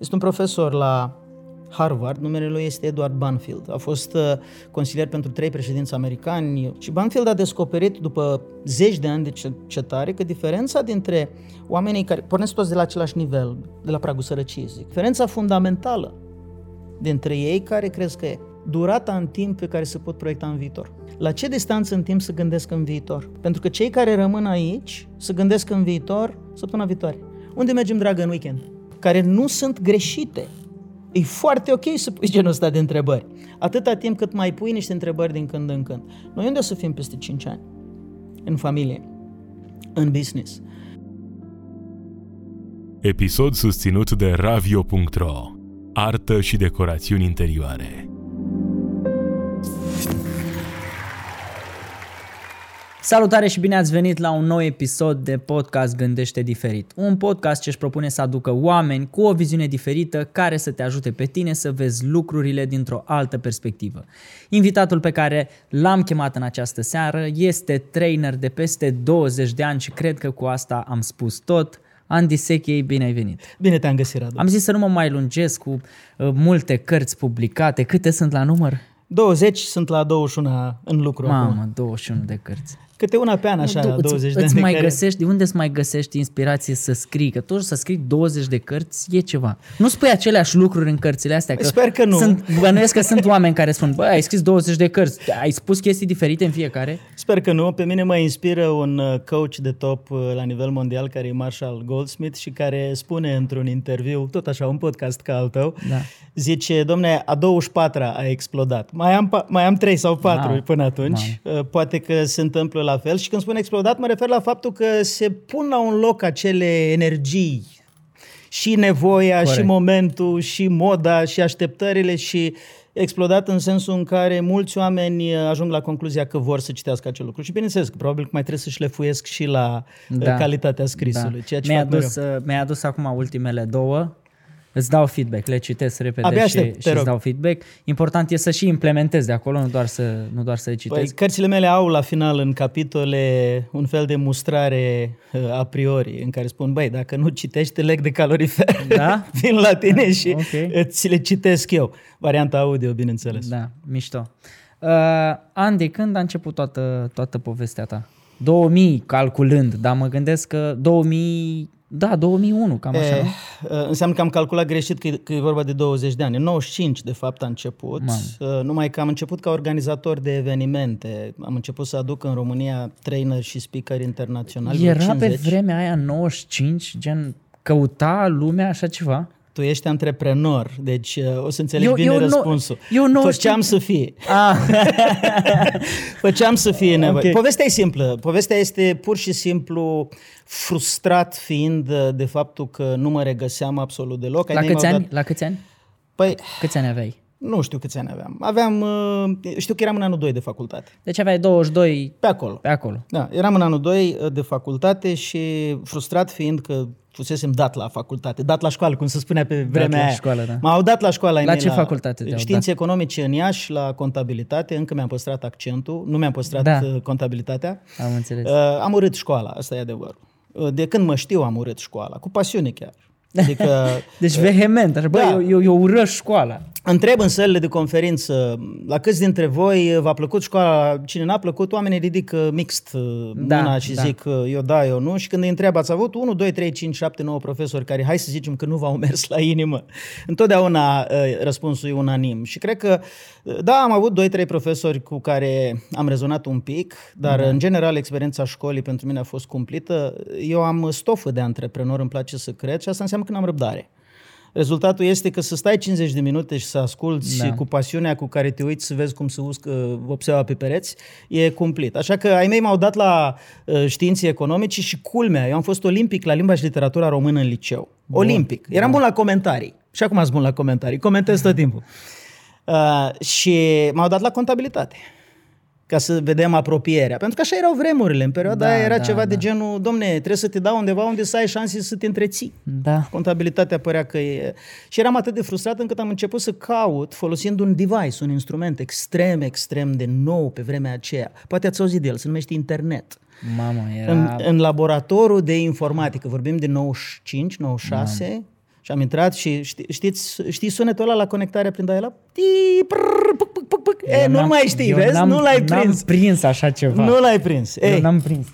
Este un profesor la Harvard, numele lui este Edward Banfield. A fost uh, consilier pentru trei președinți americani și Banfield a descoperit după zeci de ani de cercetare că diferența dintre oamenii care pornesc toți de la același nivel, de la pragul sărăciei, zic, diferența fundamentală dintre ei care crezi că e durata în timp pe care se pot proiecta în viitor. La ce distanță în timp să gândesc în viitor? Pentru că cei care rămân aici să gândesc în viitor săptămâna viitoare. Unde mergem, dragă, în weekend? Care nu sunt greșite. E foarte ok să pui genul ăsta de întrebări. Atâta timp cât mai pui niște întrebări din când în când. Noi unde o să fim peste 5 ani? În familie. În business. Episod susținut de Ravio.ro Artă și decorațiuni interioare Salutare și bine ați venit la un nou episod de podcast Gândește Diferit. Un podcast ce își propune să aducă oameni cu o viziune diferită care să te ajute pe tine să vezi lucrurile dintr-o altă perspectivă. Invitatul pe care l-am chemat în această seară este trainer de peste 20 de ani și cred că cu asta am spus tot. Andy Sechei, bine ai venit! Bine te-am găsit, Radu! Am zis să nu mă mai lungesc cu uh, multe cărți publicate. Câte sunt la număr? 20 sunt la 21 în lucru Mamă, acum. 21 de cărți. Câte una pe an, așa, Nu, tu- 20 îți, de îți ani. mai care- găsești, de unde îți mai găsești inspirație să scrii? Că totuși să scrii 20 de cărți e ceva. Nu spui aceleași lucruri în cărțile astea. Că Sper că nu. Sunt, bănuiesc că sunt oameni care spun, băi, ai scris 20 de cărți, ai spus chestii diferite în fiecare? Sper că nu. Pe mine mă inspiră un uh, coach de top uh, la nivel mondial care e Marshall Goldsmith și care spune într-un interviu, tot așa, un podcast ca al tău, Da. zice, domne, a 24-a a explodat. Mai am, pa- mai am 3 sau 4 Wow. până atunci. Uh, Poate că se întâmplă la fel. Și când spun explodat, mă refer la faptul că se pun la un loc acele energii și nevoia, Corect. și momentul, și moda, și așteptările și explodat în sensul în care mulți oameni uh, ajung la concluzia că vor să citească acel lucru. Și bineînțeles că probabil că mai trebuie să-și lefuiesc și la da. calitatea scrisului, ceea ce mi-ai, fac mereu. adus, uh, mi-ai adus acum ultimele două. Îți dau feedback, le citesc repede Abia și, aștept, te și rog. îți dau feedback. Important e să și implementezi de acolo, nu doar să, nu doar să le Păi, citești. cărțile mele au la final în capitole un fel de mustrare uh, a priori în care spun, băi, dacă nu citești, te leg de calorifer. Da? Vin la tine și Ok. ți le citesc eu. Varianta audio, bineînțeles. Da, mișto. Uh, Andy, când a început toată, toată povestea ta? 2000, calculând, dar mă gândesc că 2000, da, 2001, cam așa, Eh, nu? uh, înseamnă că am calculat greșit că, e- că e vorba de 20 de ani. În 95, de fapt, a început. Uh, numai că am început ca organizator de evenimente. Am început să aduc în România trainer și speaker internaționali. vreo Era pe 50. vremea aia 95, gen, căuta lumea așa ceva? Tu ești antreprenor, deci uh, o să înțelegi Eu- bine eu nu- răspunsul. eu nu Făceam știu- să fie. Ah, Făceam să fie nevoie. Ok. Povestea e simplă. Povestea este pur și simplu frustrat fiind uh, de faptul că nu mă regăseam absolut deloc. Ai la mei câți m-au ani? dat- La câți ani? Păi, Câți ani aveai? Nu știu câți ani aveam. Aveam, uh, știu că eram în anul 2 de facultate. Deci aveai 22 Pe acolo. pe acolo. Da, eram în anul 2 de facultate și frustrat fiind că fusesem dat la facultate, dat la școală, cum se spunea pe vremea la aia. școală, da. M-au dat la școală ai La mei ce facultate te-au Științe economice în Iași, la contabilitate, încă mi-am păstrat accentul, nu mi-am păstrat Da. uh, contabilitatea. Am înțeles. Uh, am urât școala, asta e adevărul. Uh, De când mă știu am urât școala, cu pasiune chiar. Adică Deci vehement, așa, bă, da. eu, eu, eu urăș școala. Întreb în sălile de conferință, la câți dintre voi v-a plăcut școala, cine n-a plăcut, oamenii ridică mixt uh, Da, mâna și da. zic uh, eu da, eu nu. Și când îi întreb, ați avut 1, 2, 3, 5, 7, 9 profesori care, hai să zicem că nu v-au mers la inimă. Întotdeauna uh, răspunsul e unanim. Și cred că, uh, da, am avut 2-3 profesori cu care am rezonat un pic, dar în general experiența școlii pentru mine a fost cumplită. Eu am stofă de antreprenor, îmi place să cred și asta înseamnă că n-am răbdare. Rezultatul este că să stai 50 de minute și să asculți Da. și cu pasiunea cu care te uiți să vezi cum se uscă vopseaua pe pereți, e cumplit. Așa că ai mei m-au dat la uh, științe economice și culmea, eu am fost olimpic la limba și literatura română în liceu. Olimpic. Eram bun la comentarii. Și acum sunt bun la comentarii. Comentez tot timpul. Uh, și m-au dat la contabilitate ca să vedem apropierea. Pentru că așa erau vremurile. În perioada Da, aia era da, ceva da. de genul, domne, trebuie să te dau undeva unde să ai șanse să te întreții. Da. Contabilitatea părea că e... Și eram atât de frustrat încât am început să caut folosind un device, un instrument extrem, extrem de nou pe vremea aceea. Poate ați auzit de el, se numește internet. Mamă, era... În, în laboratorul de informatică, vorbim de 95, 96, și Și am intrat și ști, știți, știi sunetul ăla la conectarea prin dial-up? E, nu mai știi, vezi? Nu l-ai prins. N-am prins așa ceva. Nu l-ai prins. Eu Ei, n-am prins.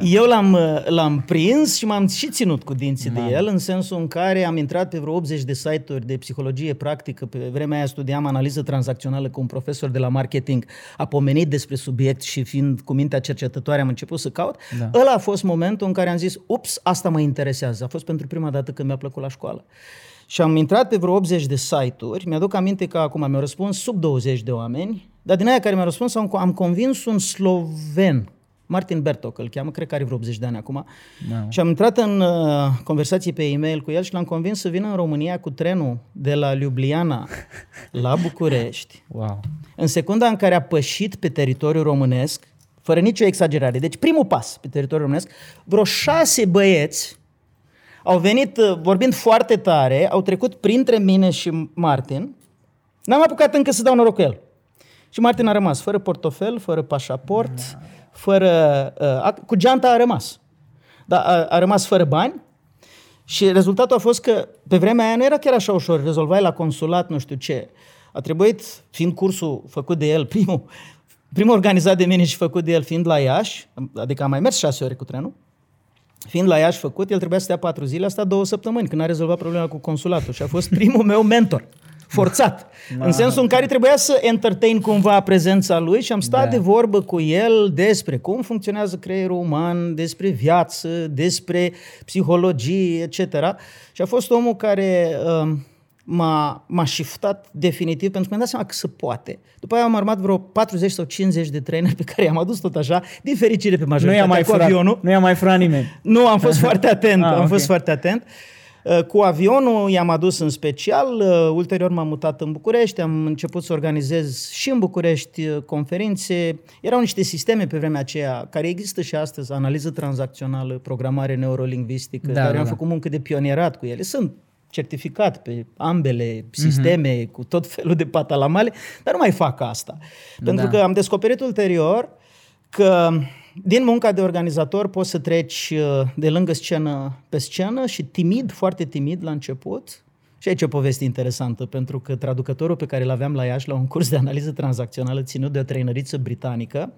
Eu l-am, l-am prins și m-am și ținut cu dinții de el, în sensul în care am intrat pe vreo 80 de site-uri de psihologie practică. Pe vremea aia studiam analiză tranzacțională cu un profesor de la marketing. A pomenit despre subiect și fiind cu mintea cercetătoare am început să caut. Da. Ăla a fost momentul în care am zis, ups, asta mă interesează. A fost pentru prima dată când mi-a plăcut la școală. Și am intrat pe vreo 80 de site-uri. Mi-aduc aminte că acum mi-au răspuns sub 20 de oameni, dar din aia care mi-au răspuns am, am convins un sloven, Martin Bertoc îl cheamă, cred că are vreo 80 de ani acum. Da. Și am intrat în uh, conversații pe e-mail cu el și l-am convins să vină în România cu trenul de la Ljubljana la București. Wow. În secunda în care a pășit pe teritoriul românesc, fără nicio exagerare, deci primul pas pe teritoriul românesc, vreo șase băieți au venit uh, vorbind foarte tare, au trecut printre mine și Martin. N-am apucat încă să dau noroc cu el. Și Martin a rămas fără portofel, fără pașaport, fără... Uh, a, cu geanta a rămas. Dar a, a rămas fără bani și rezultatul a fost că pe vremea aia nu era chiar așa ușor. Rezolvai la consulat nu știu ce. A trebuit, fiind cursul făcut de el, primul, primul organizat de mine și făcut de el fiind la Iași, adică am mai mers șase ore cu trenul, fiind la Iași făcut, el trebuia să stea patru zile, a stat două săptămâni când a rezolvat problema cu consulatul și a fost primul meu mentor. Forțat. În sensul în care trebuia să entertain cumva prezența lui și am stat Da. de vorbă cu el despre cum funcționează creierul uman, despre viață, despre psihologie, etc. Și a fost omul care uh, m-a, m-a shiftat definitiv pentru că mi-am dat seama că se poate. După aia am armat vreo 40 sau 50 de traineri pe care i-am adus tot așa, din fericire pe Nu majoritatea i-a mai cu furat, avionul. nu i-a mai furat nimeni. Nu, am fost foarte atent, Ah, am ok. fost foarte atent. Uh, Cu avionul i-am adus în special, uh, ulterior m-am mutat în București, am început să organizez și în București uh, conferințe. Erau niște sisteme pe vremea aceea, care există și astăzi, analiză tranzacțională, programare neurolingvistică, Da, da, care da, am da. făcut muncă de pionierat cu ele. Sunt certificat pe ambele sisteme, Mhm. cu tot felul de patalamale, dar nu mai fac asta. Pentru Da. că am descoperit ulterior că din munca de organizator poți să treci uh, de lângă scenă pe scenă și timid, foarte timid la început. Și aici e o poveste interesantă, pentru că traducătorul pe care îl aveam la Iași la un curs de analiză tranzacțională ținut de o trăinăriță britanică,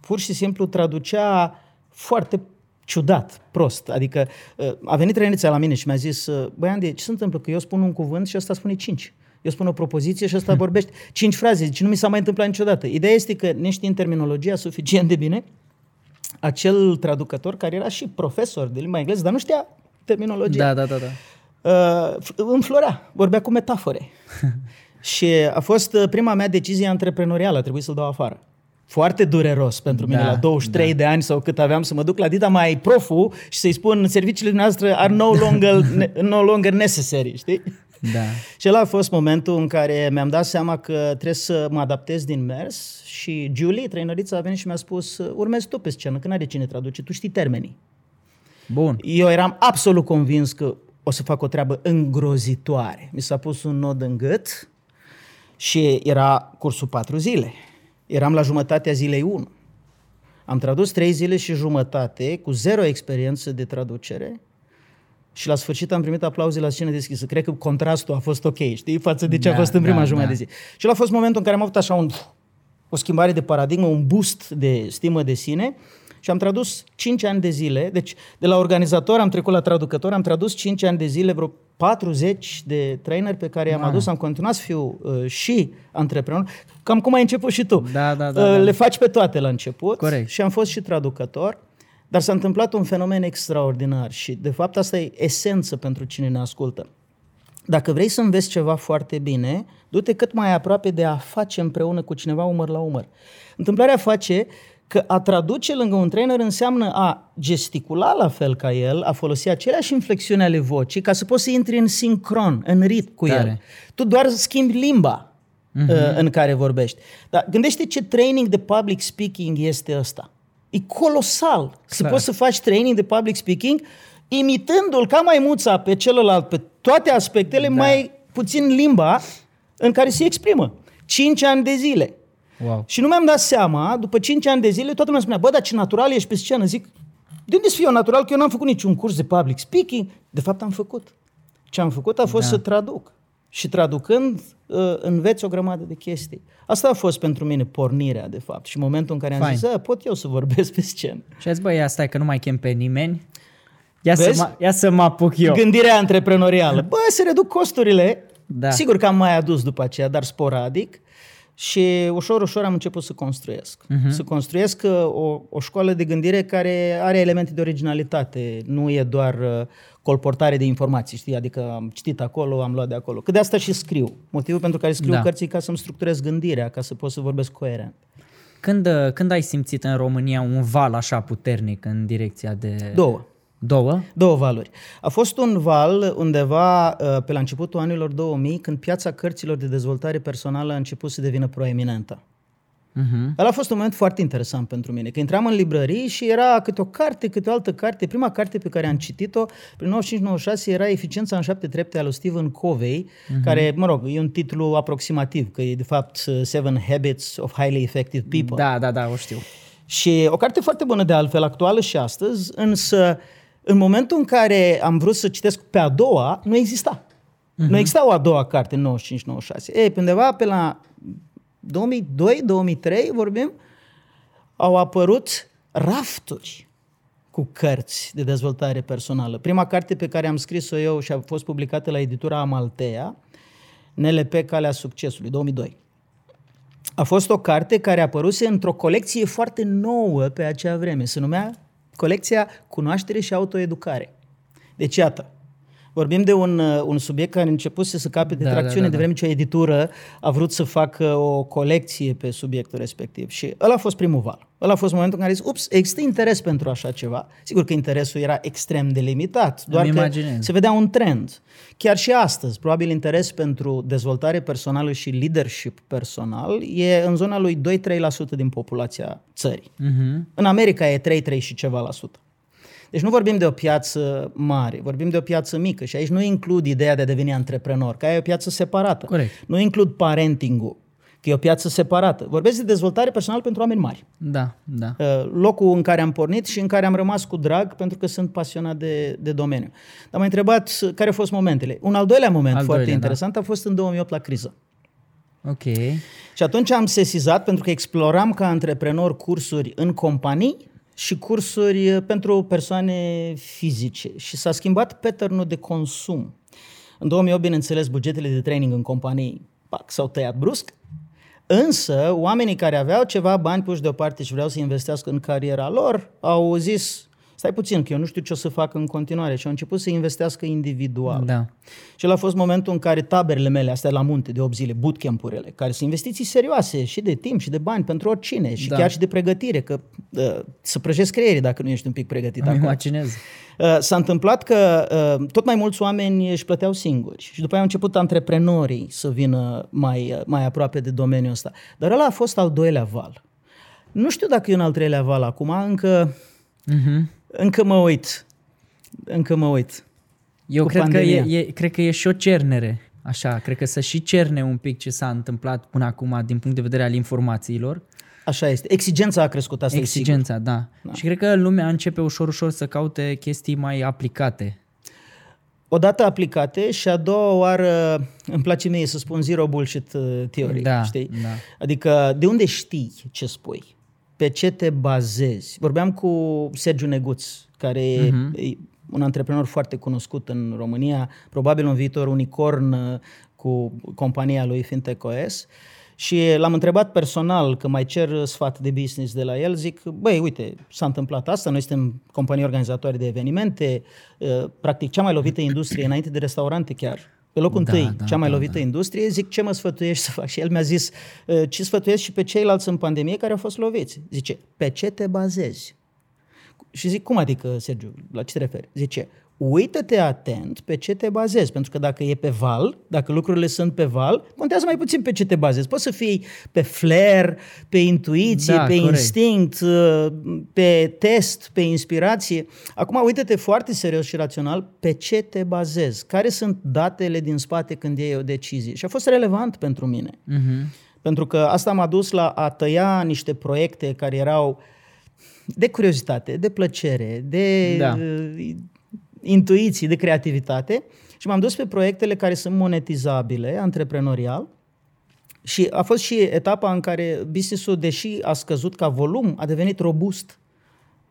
pur și simplu traducea foarte ciudat, prost. Adică uh, a venit trăinița la mine și mi-a zis, uh, băi Andy, ce se întâmplă? Că eu spun un cuvânt și ăsta spune cinci. Eu spun o propoziție și ăsta vorbește cinci fraze. Deci nu mi s-a mai întâmplat niciodată. Ideea este că neștiind terminologia suficient de bine, acel traducător care era și profesor de limba engleză, dar nu știa terminologia, Da, da, da, da. uh, înflorea, vorbea cu metafore. și a fost uh, prima mea decizie antreprenorială, a trebuit să-l dau afară. Foarte dureros pentru mine, Da, la 23 de ani sau cât aveam să mă duc la Dita mai profu și să-i spun serviciile noastre are no longer, no longer necessary, știi? Da. Și ăla a fost momentul în care mi-am dat seama că trebuie să mă adaptez din mers și Julie, trainerița, a venit și mi-a spus urmezi tu pe scenă, că n-are cine traduce, tu știi termenii. Bun. Eu eram absolut convins că o să fac o treabă îngrozitoare. Mi s-a pus un nod în gât și era cursul patru zile. Eram la jumătatea zilei 1. Am tradus trei zile și jumătate cu zero experiență de traducere și la sfârșit am primit aplauze la scenă deschisă. Cred că contrastul a fost ok, știi, față de ce Da, a fost în prima da, jumătate da. de zi. Și ăla a fost momentul în care am avut așa un, o schimbare de paradigmă, un boost de stimă de sine și am tradus 5 ani de zile. Deci de la organizator am trecut la traducător, am tradus 5 ani de zile vreo 40 de trainer pe care i-am Wow. adus, am continuat să fiu uh, și antreprenor, cam cum ai început și tu. Da, da, da, Uh, da. Le faci pe toate la început Corect. și am fost și traducător, dar s-a întâmplat un fenomen extraordinar și de fapt asta e esență pentru cine ne ascultă. Dacă vrei să înveți ceva foarte bine, du-te cât mai aproape de a face împreună cu cineva umăr la umăr. Întâmplarea face că a traduce lângă un trainer înseamnă a gesticula la fel ca el, a folosi aceleași inflexiuni ale vocii ca să poți să intri în sincron, în ritm cu Tare. el. Tu doar schimbi limba uh, în care vorbești. Dar gândește ce training de public speaking este ăsta. E colosal să Clar. poți să faci training de public speaking imitându-l ca maimuța pe celălalt, pe toate aspectele, Da. mai puțin limba în care se exprimă. Cinci ani de zile. Wow. Și nu mi-am dat seama, după 5 ani de zile, toată lumea spunea, bă, dar ce natural ești pe scenă. Zic, de unde să fiu eu natural? Că eu n-am făcut niciun curs de public speaking. De fapt, am făcut. ce am făcut a fost Da. să traduc. Și traducând, uh, înveți o grămadă de chestii. Asta a fost pentru mine pornirea, de fapt. Și momentul în care am Fain. zis, "A, pot eu să vorbesc pe scenă. Și a zis, băi, ia stai că nu mai chem pe nimeni. Ia, să Vezi? mă, ia să mă apuc eu. Gândirea antreprenorială. Bă, se reduc costurile. Da. Sigur că am mai adus după aceea, dar sporadic. Și ușor, ușor am început să construiesc. Mhm. Uh-huh. Să construiesc uh, o, o școală de gândire care are elemente de originalitate. Nu e doar uh, colportare de informații, știi? Adică am citit acolo, am luat de acolo. Că de asta și scriu. Motivul pentru care scriu Da. da. cărți e ca să-mi structurez gândirea, ca să pot să vorbesc coerent. Când, uh, când ai simțit în România un val așa puternic în direcția de... Două. Două? Două valuri. A fost un val undeva uh, pe la începutul anilor 2000, când piața cărților de dezvoltare personală a început să devină proeminentă. Uh-huh. Ăla a fost un moment foarte interesant pentru mine, că intram în librării și era câte o carte, câte o altă carte. Prima carte pe care am citit-o, prin 95-96, era Eficiența în șapte trepte al lui Stephen Covey, uh-huh. care, mă rog, e un titlu aproximativ, că e de fapt uh, Seven Habits of Highly Effective People. Da, da, da, o știu. Și o carte foarte bună de altfel, actuală și astăzi, însă în momentul în care am vrut să citesc pe a doua, nu exista. Uh-huh. Nu exista o a doua carte în 95-96. Ei, pe undeva pe la 2002-2003, vorbim, au apărut rafturi cu cărți de dezvoltare personală. Prima carte pe care am scris-o eu și a fost publicată la editura Amaltea, NLP Calea Succesului, 2002. A fost o carte care a apăruse într-o colecție foarte nouă pe acea vreme. Se numea colecția Cunoaștere și Autoeducare. Deci, iată, vorbim de un, uh, un subiect care a început să se capete Da, da, da, tracțiune da, de da. vreme ce o editură a vrut să facă o colecție pe subiectul respectiv. Și ăla a fost primul val. Ăla a fost momentul în care zis, ups, există interes pentru așa ceva. Sigur că interesul era extrem de limitat, doar Îmi că imaginez. se vedea un trend. Chiar și astăzi, probabil interes pentru dezvoltare personală și leadership personal e în zona lui 2-3% din populația țării. Uh-huh. În America e 3-3 și ceva la sută. Deci nu vorbim de o piață mare, vorbim de o piață mică și aici nu includ ideea de a deveni antreprenor, că aia e o piață separată. Corect. Nu includ parenting-ul, că e o piață separată. Vorbesc de dezvoltare personală pentru oameni mari. Da, da. Uh, locul în care am pornit și în care am rămas cu drag pentru că sunt pasionat de, de domeniu. Dar m-ai întrebat uh, care au fost momentele. Un al doilea moment Al foarte doilea, da. interesant a fost în 2008 la criză. Ok. Și atunci am sesizat, pentru că exploram ca antreprenor cursuri în companii și cursuri uh, pentru persoane fizice. Și s-a schimbat pattern de consum. În 2008, bineînțeles, bugetele de training în companii pac, s-au tăiat brusc, însă oamenii care aveau ceva bani puși deoparte și vreau să investească în cariera lor, au zis, stai puțin, că eu nu știu ce o să fac în continuare și au început să investească individual. Da. Și ăla a fost momentul în care taberele mele, astea la munte, de 8 zile, bootcamp-urile, care sunt investiții serioase și de timp și de bani pentru oricine și Da. chiar și de pregătire, că uh, să prăjesc creierii dacă nu ești un pic pregătit Îmi acolo. imaginez. Uh, S-a întâmplat că uh, tot mai mulți oameni își plăteau singuri și după aia au început antreprenorii să vină mai, uh, mai aproape de domeniul ăsta. Dar ăla a fost al doilea val. Nu știu dacă e un al treilea val acum, încă, Uh-huh. Încă mă uit. Încă mă uit. Eu Cu cred că, e, pandemia. e, cred că e și o cernere. Așa, cred că să și cerne un pic ce s-a întâmplat până acum din punct de vedere al informațiilor. Așa este. Exigența a crescut, asta e sigur. Exigența, da. da. Și cred că lumea începe ușor, ușor să caute chestii mai aplicate. Odată aplicate și a doua oară, îmi place mie să spun zero bullshit uh, theory, Da, știi? da. Adică de unde știi ce spui? Pe ce te bazezi? Vorbeam cu Sergiu Neguț, care uh-huh. e un antreprenor foarte cunoscut în România, probabil un viitor unicorn uh, cu compania lui Fintech OS. Și l-am întrebat personal că mai cer sfat de business de la el, zic, băi, uite, s-a întâmplat asta, noi suntem companii organizatoare de evenimente, uh, practic cea mai lovită industrie înainte de restaurante chiar, pe locul Da, întâi, da, cea mai da, lovită industrie, zic, ce mă sfătuiești să fac? Și el mi-a zis, "Uh, ce sfătuiesc și pe ceilalți în pandemie care au fost loviți? Zice, pe ce te bazezi? Și zic, cum adică, Sergiu, la ce te referi? Zice, uită-te atent pe ce te bazezi, pentru că dacă e pe val, dacă lucrurile sunt pe val, contează mai puțin pe ce te bazezi. Poți să fii pe flair, pe intuiție, Da, pe corect. instinct, uh, pe test, pe inspirație. Acum uită-te foarte serios și rațional pe ce te bazezi, care sunt datele din spate când iei o decizie. Și a fost relevant pentru mine. Uh-huh. Pentru că asta m-a dus la a tăia niște proiecte care erau de curiozitate, de plăcere, de Da. Uh, intuiții, de creativitate și m-am dus pe proiectele care sunt monetizabile, antreprenorial, și a fost și etapa în care business-ul, deși a scăzut ca volum, a devenit robust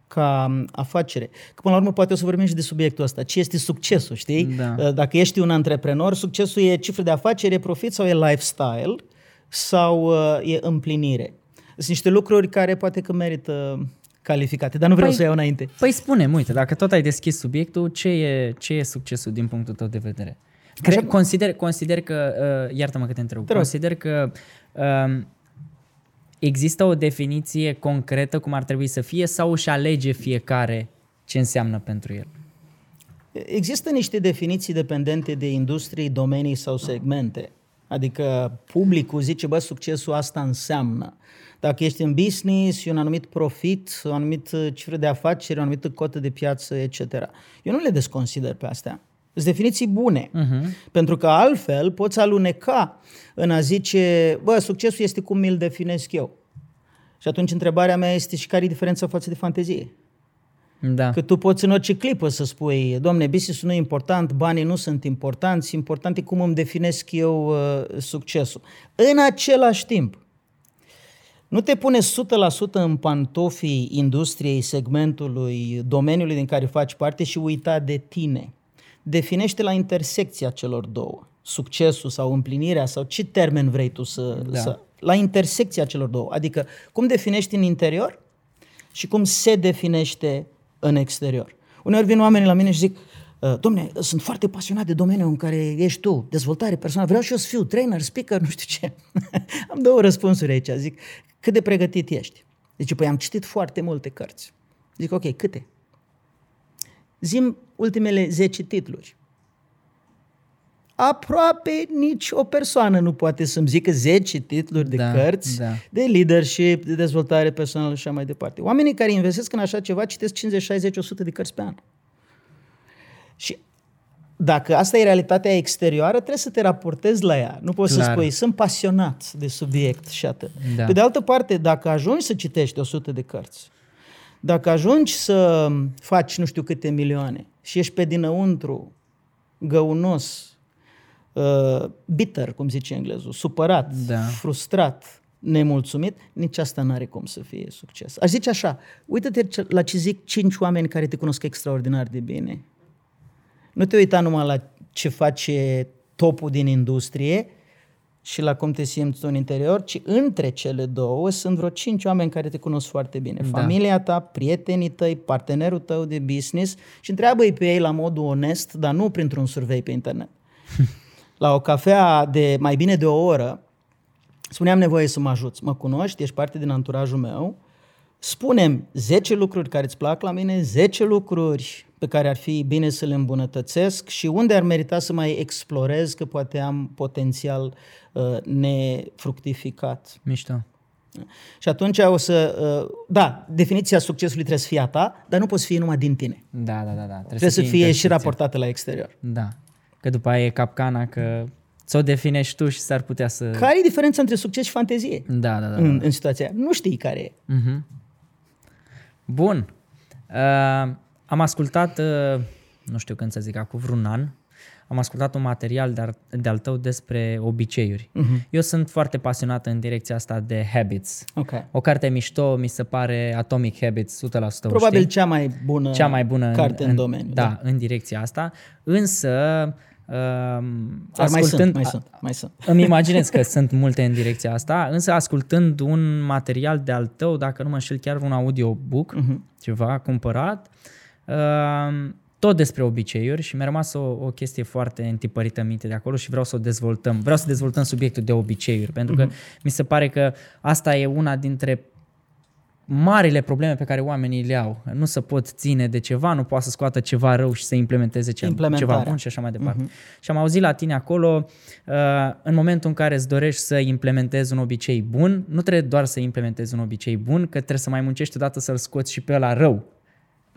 ca afacere. Că până la urmă poate o să vorbim și de subiectul ăsta. Ce este succesul, știi? Da. Dacă ești un antreprenor, succesul e cifră de afacere, e profit sau e lifestyle sau uh, e împlinire. Sunt niște lucruri care poate că merită calificate, dar nu vreau Păi- să iau înainte. Păi spune uite, dacă tot ai deschis subiectul, ce e, ce e succesul din punctul tău de vedere? Cre- Așa- consider, consider că, uh, iartă-mă că te întreb, Te rog. consider că uh, există o definiție concretă cum ar trebui să fie sau își alege fiecare ce înseamnă pentru el? Există niște definiții dependente de industrii, domenii sau segmente. Adică publicul zice, bă, succesul asta înseamnă. Dacă ești în business, e un anumit profit, o anumită cifră de afaceri, o anumită cotă de piață, etc. Eu nu le desconsider pe astea. Sunt definiții bune. Uh-huh. Pentru că altfel poți aluneca în a zice, bă, succesul este cum mi-l definesc eu. Și atunci întrebarea mea este și care e diferența față de fantezie? Da. Că tu poți în orice clipă să spui, domne, business-ul nu e important, banii nu sunt importanți, important e cum îmi definesc eu uh, succesul. În același timp, nu te pune 100% în pantofii industriei, segmentului, domeniului din care faci parte și uita de tine. Definește la intersecția celor două, succesul sau împlinirea sau ce termen vrei tu să... Da. să la intersecția celor două. Adică cum definești în interior și cum se definește în exterior. Uneori vin oamenii la mine și zic, "Uh, domne, sunt foarte pasionat de domeniul în care ești tu, dezvoltare personală, vreau și eu să fiu trainer, speaker, nu știu ce. Am două răspunsuri aici. Zic, cât de pregătit ești? Zice, păi am citit foarte multe cărți. Zic, ok, câte? Zim ultimele 10 titluri. Aproape nici o persoană nu poate să-mi zică 10 titluri de Da, cărți da. de leadership, de dezvoltare personală și așa mai departe. Oamenii care investesc în așa ceva citesc 50, 60, 100 de cărți pe an. Și dacă asta e realitatea exterioară, trebuie să te raportezi la ea. Nu poți să Clar. spui, sunt pasionat de subiect și atât. Da. Pe de altă parte, dacă ajungi să citești 100 de cărți, dacă ajungi să faci nu știu câte milioane și ești pe dinăuntru găunos, uh, bitter, cum zice englezul, supărat, Da. frustrat, nemulțumit, nici asta nu are cum să fie succes. Aș zice așa, uite-te ce- la ce zic cinci oameni care te cunosc extraordinar de bine. Nu te uita numai la ce face topul din industrie și la cum te simți tu în interior, ci între cele două sunt vreo cinci oameni care te cunosc foarte bine. Da. Familia ta, prietenii tăi, partenerul tău de business și întreabă-i pe ei la modul onest, dar nu printr-un survey pe internet. la o cafea de mai bine de o oră, spuneam nevoie să mă ajuți. Mă cunoști, ești parte din anturajul meu, spunem 10 lucruri care îți plac la mine, 10 lucruri pe care ar fi bine să le îmbunătățesc și unde ar merita să mai explorez că poate am potențial uh, nefructificat. Mișto. Și atunci o să... Uh, da, definiția succesului trebuie să fie a ta, dar nu poți fi numai din tine. Da, da, da. da. Trebuie, Trebuie să fie și intersecție. raportată la exterior. Da. Că după aia e capcana că ți-o definești tu și s-ar putea să... Care e diferența între succes și fantezie Da, da, da. în, în situația aia? Nu știi care e. Mhm. Bun. Uh, am ascultat, uh, nu știu când să zic, acum vreun an, am ascultat un material de-al, de-al tău despre obiceiuri. Uh-huh. Eu sunt foarte pasionat în direcția asta de habits. Ok. O carte mișto mi se pare Atomic Habits 100%. o Probabil știi? cea mai bună, cea mai bună carte în, în domeniu. Da, în direcția asta. Însă, uh, Dar mai ascultând, sunt, mai sunt, mai sunt. îmi imaginez că sunt multe în direcția asta, însă ascultând un material de al tău, dacă nu mă înșel, chiar un audiobook, Mhm. uh-huh. ceva cumpărat, uh, tot despre obiceiuri și mi-a rămas o, o chestie foarte întipărită în minte de acolo și vreau să o dezvoltăm. Vreau să dezvoltăm subiectul de obiceiuri, pentru că mi se pare că asta e una dintre marile probleme pe care oamenii le au. Nu se pot ține de ceva, nu poate să scoată ceva rău și să implementeze ceva, ceva Implementarea. bun și așa mai departe. Uh-huh. Și am auzit la tine acolo, uh, în momentul în care îți dorești să implementezi un obicei bun, nu trebuie doar să implementezi un obicei bun, că trebuie să mai muncești odată să-l scoți și pe ăla rău.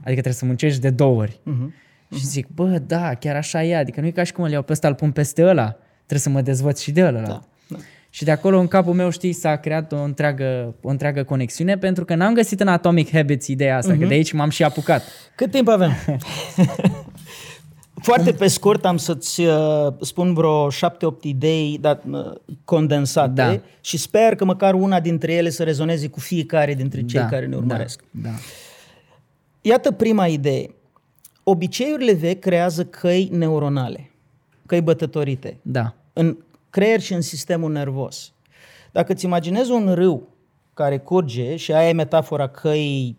Adică trebuie să muncești de două ori. Uh-huh. Și zic, bă, da, chiar așa e. Adică nu e ca și cum îl iau pe ăsta, îl pun peste ăla. Trebuie să mă dezvăț și de ăla. Da, da. Și de acolo în capul meu, știi, s-a creat o întreagă, o întreagă conexiune pentru că n-am găsit în Atomic Habits ideea asta, uh-huh. că de aici m-am și apucat. Cât timp avem? Foarte pe scurt am să-ți uh, spun vreo șapte-opt idei dar, uh, condensate Da. și sper că măcar una dintre ele să rezoneze cu fiecare dintre cei da, care ne urmăresc. Da, da. Iată prima idee. Obiceiurile vechi creează căi neuronale, căi bătătorite, da. în creier și în sistemul nervos. Dacă îți imaginezi un râu care curge și aia e metafora căii,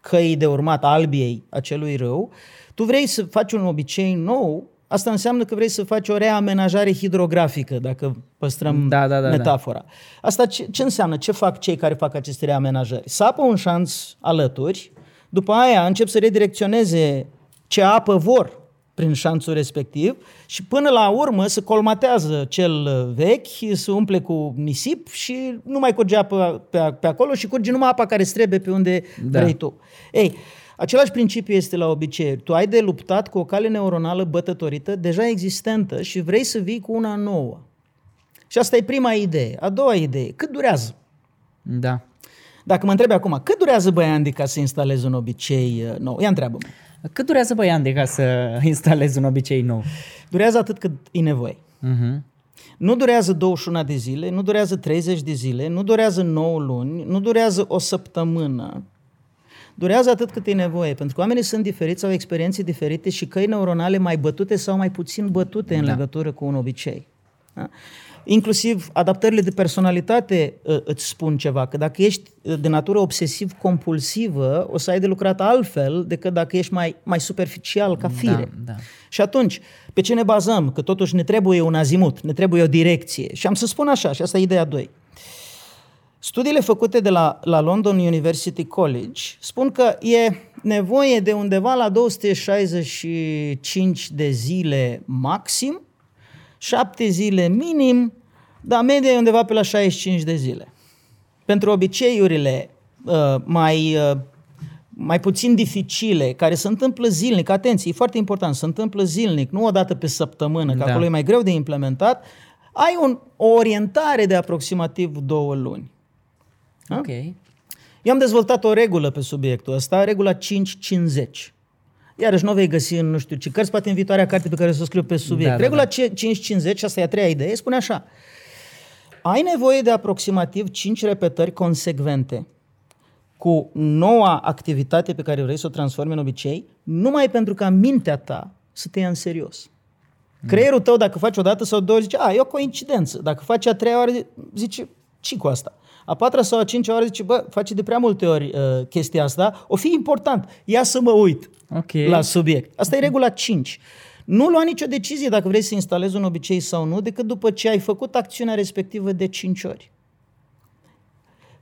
căii de urmat, albiei acelui râu, tu vrei să faci un obicei nou, asta înseamnă că vrei să faci o reamenajare hidrografică, dacă păstrăm Da, da, da, da. metafora. Asta ce, ce înseamnă? Ce fac cei care fac aceste reamenajări? Sapă un șanț alături, după aia încep să redirecționeze ce apă vor prin șanțul respectiv și până la urmă se colmatează cel uh, vechi, se umple cu nisip și nu mai curge apă pe, pe acolo și curge numai apa care îți trebuie pe unde Da. da. vrei tu. Ei, același principiu este la obicei. Tu ai de luptat cu o cale neuronală bătătorită, deja existentă și vrei să vii cu una nouă. Și asta e prima idee. A doua idee, cât durează? Da. Dacă mă întrebi acum, cât durează băi Andy ca să instalezi un obicei uh, nou? Ia întreabă-mă. Cât durează, băi, Andy, ca să instalezi un obicei nou? Durează atât cât e nevoie. Uh-huh. Nu durează 21 de zile, nu durează 30 de zile, nu durează 9 luni, nu durează o săptămână. Durează atât cât e nevoie, pentru că oamenii sunt diferiți, au experiențe diferite și căi neuronale mai bătute sau mai puțin bătute în Da. legătură cu un obicei. Da? Inclusiv adaptările de personalitate uh, îți spun ceva, că dacă ești uh, de natură obsesiv-compulsivă, o să ai de lucrat altfel decât dacă ești mai, mai superficial ca fire. Da, da. Și atunci, pe ce ne bazăm? Că totuși ne trebuie un azimut, ne trebuie o direcție. Și am să spun așa, și asta e ideea 2. Studiile făcute de la, la London University College spun că e nevoie de undeva la 265 de zile maxim, 7 zile minim, dar media e undeva pe la 65 de zile. Pentru obiceiurile uh, mai, uh, mai puțin dificile, care se întâmplă zilnic, atenție, e foarte important, se întâmplă zilnic, nu o dată pe săptămână, că Da. acolo e mai greu de implementat, ai un, o orientare de aproximativ două luni. Da? Ok. Eu am dezvoltat o regulă pe subiectul ăsta, regula 5-50. Iarăși nu o vei găsi în nu știu ce cărți, poate în viitoarea carte pe care o să o scriu pe subiect. Da, da, regula 5-50, asta e a treia idee, spune așa. Ai nevoie de aproximativ 5 repetări consecvente cu noua activitate pe care vrei să o transformi în obicei, numai pentru ca mintea ta să te ia în serios. Creierul tău, dacă faci o dată sau două, zice, a, e o coincidență. Dacă faci a treia oară, zice, ce cu asta? A patra sau a cincea oară zice, bă, face de prea multe ori uh, chestia asta, o fi important, ia să mă uit Ok. la subiect. Asta e regula 5. Nu lua nicio decizie dacă vrei să instalezi un obicei sau nu, decât după ce ai făcut acțiunea respectivă de 5 ori.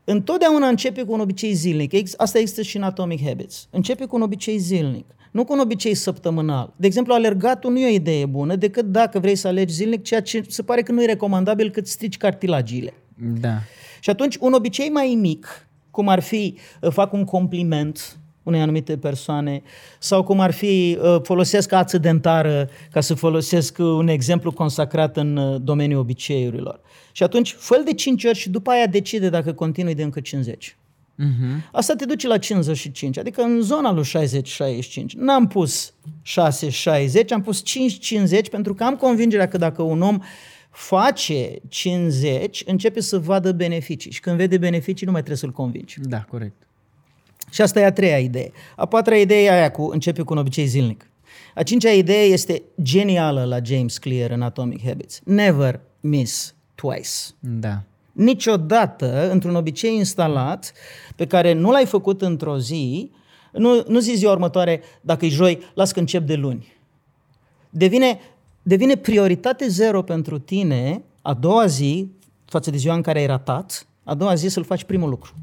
Întotdeauna începe cu un obicei zilnic. Ex- Asta există și în Atomic Habits. Începe cu un obicei zilnic, nu cu un obicei săptămânal. De exemplu, alergatul nu e o idee bună decât dacă vrei să alegi zilnic, ceea ce se pare că nu e recomandabil cât strici cartilagiile. Da. Și atunci un obicei mai mic, cum ar fi uh, fac un compliment unei anumite persoane sau cum ar fi uh, folosesc ață dentară ca să folosesc uh, un exemplu consacrat în uh, domeniul obiceiurilor. Și atunci fă de 5 ori și după aia decide dacă continui de încă 50. Mhm. Asta te duce la 55, adică în zona lui 60-65. N-am pus 6-60, am pus 5-50 pentru că am convingerea că dacă un om face 50, începe să vadă beneficii. Și când vede beneficii, nu mai trebuie să-l convingi. Da, corect. Și asta e a treia idee. A patra idee e aia cu începe cu un obicei zilnic. A cincea idee este genială la James Clear în Atomic Habits. Never miss twice. Da. Niciodată, într-un obicei instalat, pe care nu l-ai făcut într-o zi, nu, nu zi ziua următoare, dacă e joi, las că încep de luni. Devine, devine prioritate zero pentru tine a doua zi, față de ziua în care ai ratat, a doua zi să-l faci primul lucru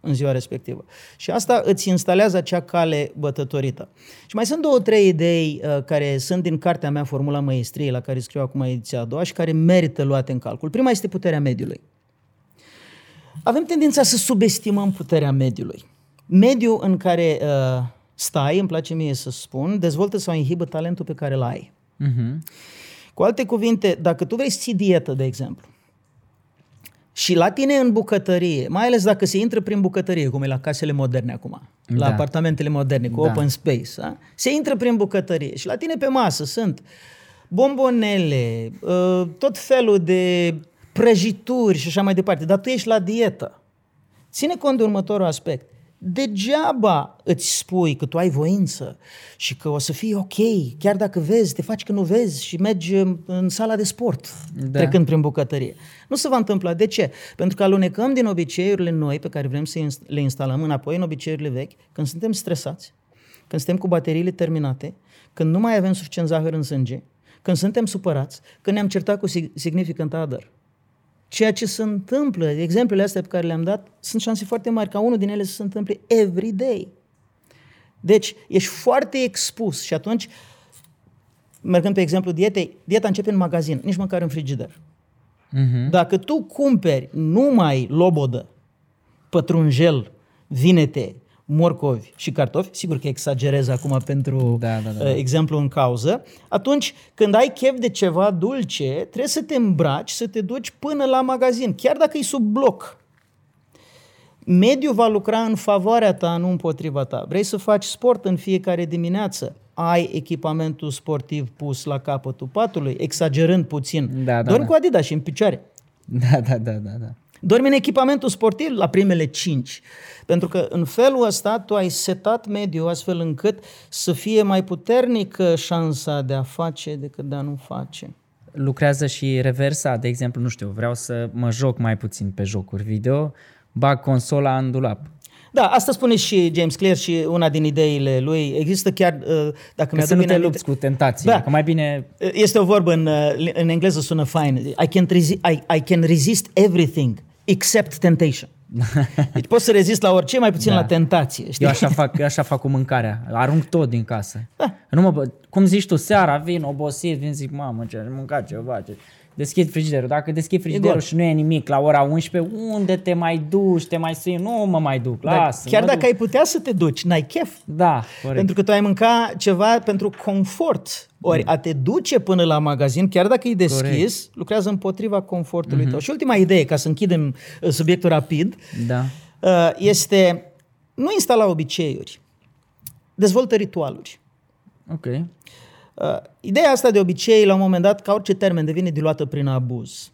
în ziua respectivă. Și asta îți instalează acea cale bătătorită. Și mai sunt două, trei idei uh, care sunt din cartea mea, Formula Măestriei, la care scriu acum ediția a doua și care merită luate în calcul. Prima este puterea mediului. Avem tendința să subestimăm puterea mediului. Mediul în care uh, stai, îmi place mie să spun, dezvoltă sau inhibă talentul pe care îl ai. Mhm. Cu alte cuvinte, dacă tu vrei să ții dietă, de exemplu, și la tine în bucătărie, mai ales dacă se intră prin bucătărie, cum e la casele moderne acum, la Da. apartamentele moderne, cu Da. open space. Da? Se intră prin bucătărie și la tine pe masă sunt bombonele, uh, tot felul de prăjituri și așa mai departe, dar tu ești la dietă. Ține cont de următorul aspect. Degeaba îți spui că tu ai voință și că o să fii ok, chiar dacă vezi, te faci că nu vezi și mergi în, în sala de sport, Da. da. trecând prin bucătărie. Nu se va întâmpla. De ce? Pentru că alunecăm din obiceiurile noi pe care vrem să inst- le instalăm înapoi în obiceiurile vechi, când suntem stresați, când suntem cu bateriile terminate, când nu mai avem suficient zahăr în sânge, când suntem supărați, când ne-am certat cu sig- significant other. Ceea ce se întâmplă, exemplele astea pe care le-am dat, sunt șanse foarte mari ca unul din ele să se întâmple every day. Deci, ești foarte expus și atunci, mergând pe exemplu dietei, dieta începe în magazin, nici măcar în frigider. Mhm. Dacă tu cumperi numai lobodă, pătrunjel, vinete, morcovi și cartofi, sigur că exagerez acum pentru Da, da, da. uh, exemplu în cauză, atunci când ai chef de ceva dulce, trebuie să te îmbraci, să te duci până la magazin, chiar dacă e sub bloc. Mediul va lucra în favoarea ta, nu împotriva ta. Vrei să faci sport în fiecare dimineață, ai echipamentul sportiv pus la capătul patului, exagerând puțin. Da, da, Dormi da. cu Adidas și în picioare. Da, da, da, da, da. Dormi în echipamentul sportiv la primele cinci. Pentru că în felul ăsta tu ai setat mediul astfel încât să fie mai puternică șansa de a face decât de a nu face. Lucrează și reversa, de exemplu, nu știu, vreau să mă joc mai puțin pe jocuri video, bag consola în dulap. Da, asta spune și James Clear și una din ideile lui. Există chiar, uh, dacă Că mi-aduc să nu bine te aminte- lupți cu tentații. Da. Că mai bine Este o vorbă în, uh, în engleză, sună fine. I can, resi- I, I can resist everything except temptation. Deci pot să rezist la orice, mai puțin Da. la tentație. Știi? Eu așa fac, eu așa fac cu mâncarea. Arunc tot din casă. Nu mă, bă- cum zici tu, seara vin obosit, vin zic, mamă, ce am mâncat ceva. Ce... Deschid frigiderul. Dacă deschid frigiderul gol. și nu e nimic la ora 11, unde te mai duci, te mai sui? Nu mă mai duc, Dar lasă. chiar mă dacă duc. ai putea să te duci, n-ai chef. Da, corect. Pentru că tu ai mânca ceva pentru confort. Ori a te duce până la magazin, chiar dacă e deschis, Corect. lucrează împotriva confortului tău. Și ultima idee, ca să închidem uh, subiectul rapid, Da. uh, este nu instala obiceiuri, dezvoltă ritualuri. Ok. Uh, Ideea asta de obicei, la un moment dat, ca orice termen, devine diluată prin abuz.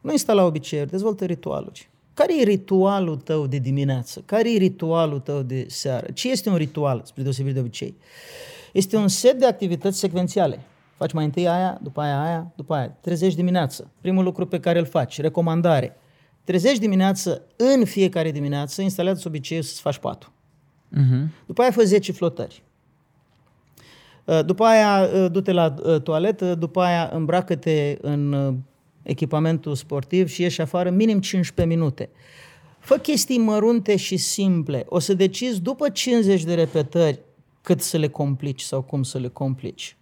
Nu instala obiceiuri, dezvoltă ritualuri. Care e ritualul tău de dimineață? Care e ritualul tău de seară? Ce este un ritual, spre deosebire de obicei? Este un set de activități secvențiale. Faci mai întâi aia, după aia aia, după aia. Trezești dimineață. Primul lucru pe care îl faci, recomandare. Trezești dimineață, în fiecare dimineață, instalează obiceiul să-ți faci patul. Mhm. După aia fă 10 flotări. Uh, După aia uh, du-te la uh, toaletă, după aia îmbracă-te în uh, echipamentul sportiv și ieși afară minim 15 minute. Fă chestii mărunte și simple. O să decizi după 50 de repetări cât să le complici sau cum să le complici.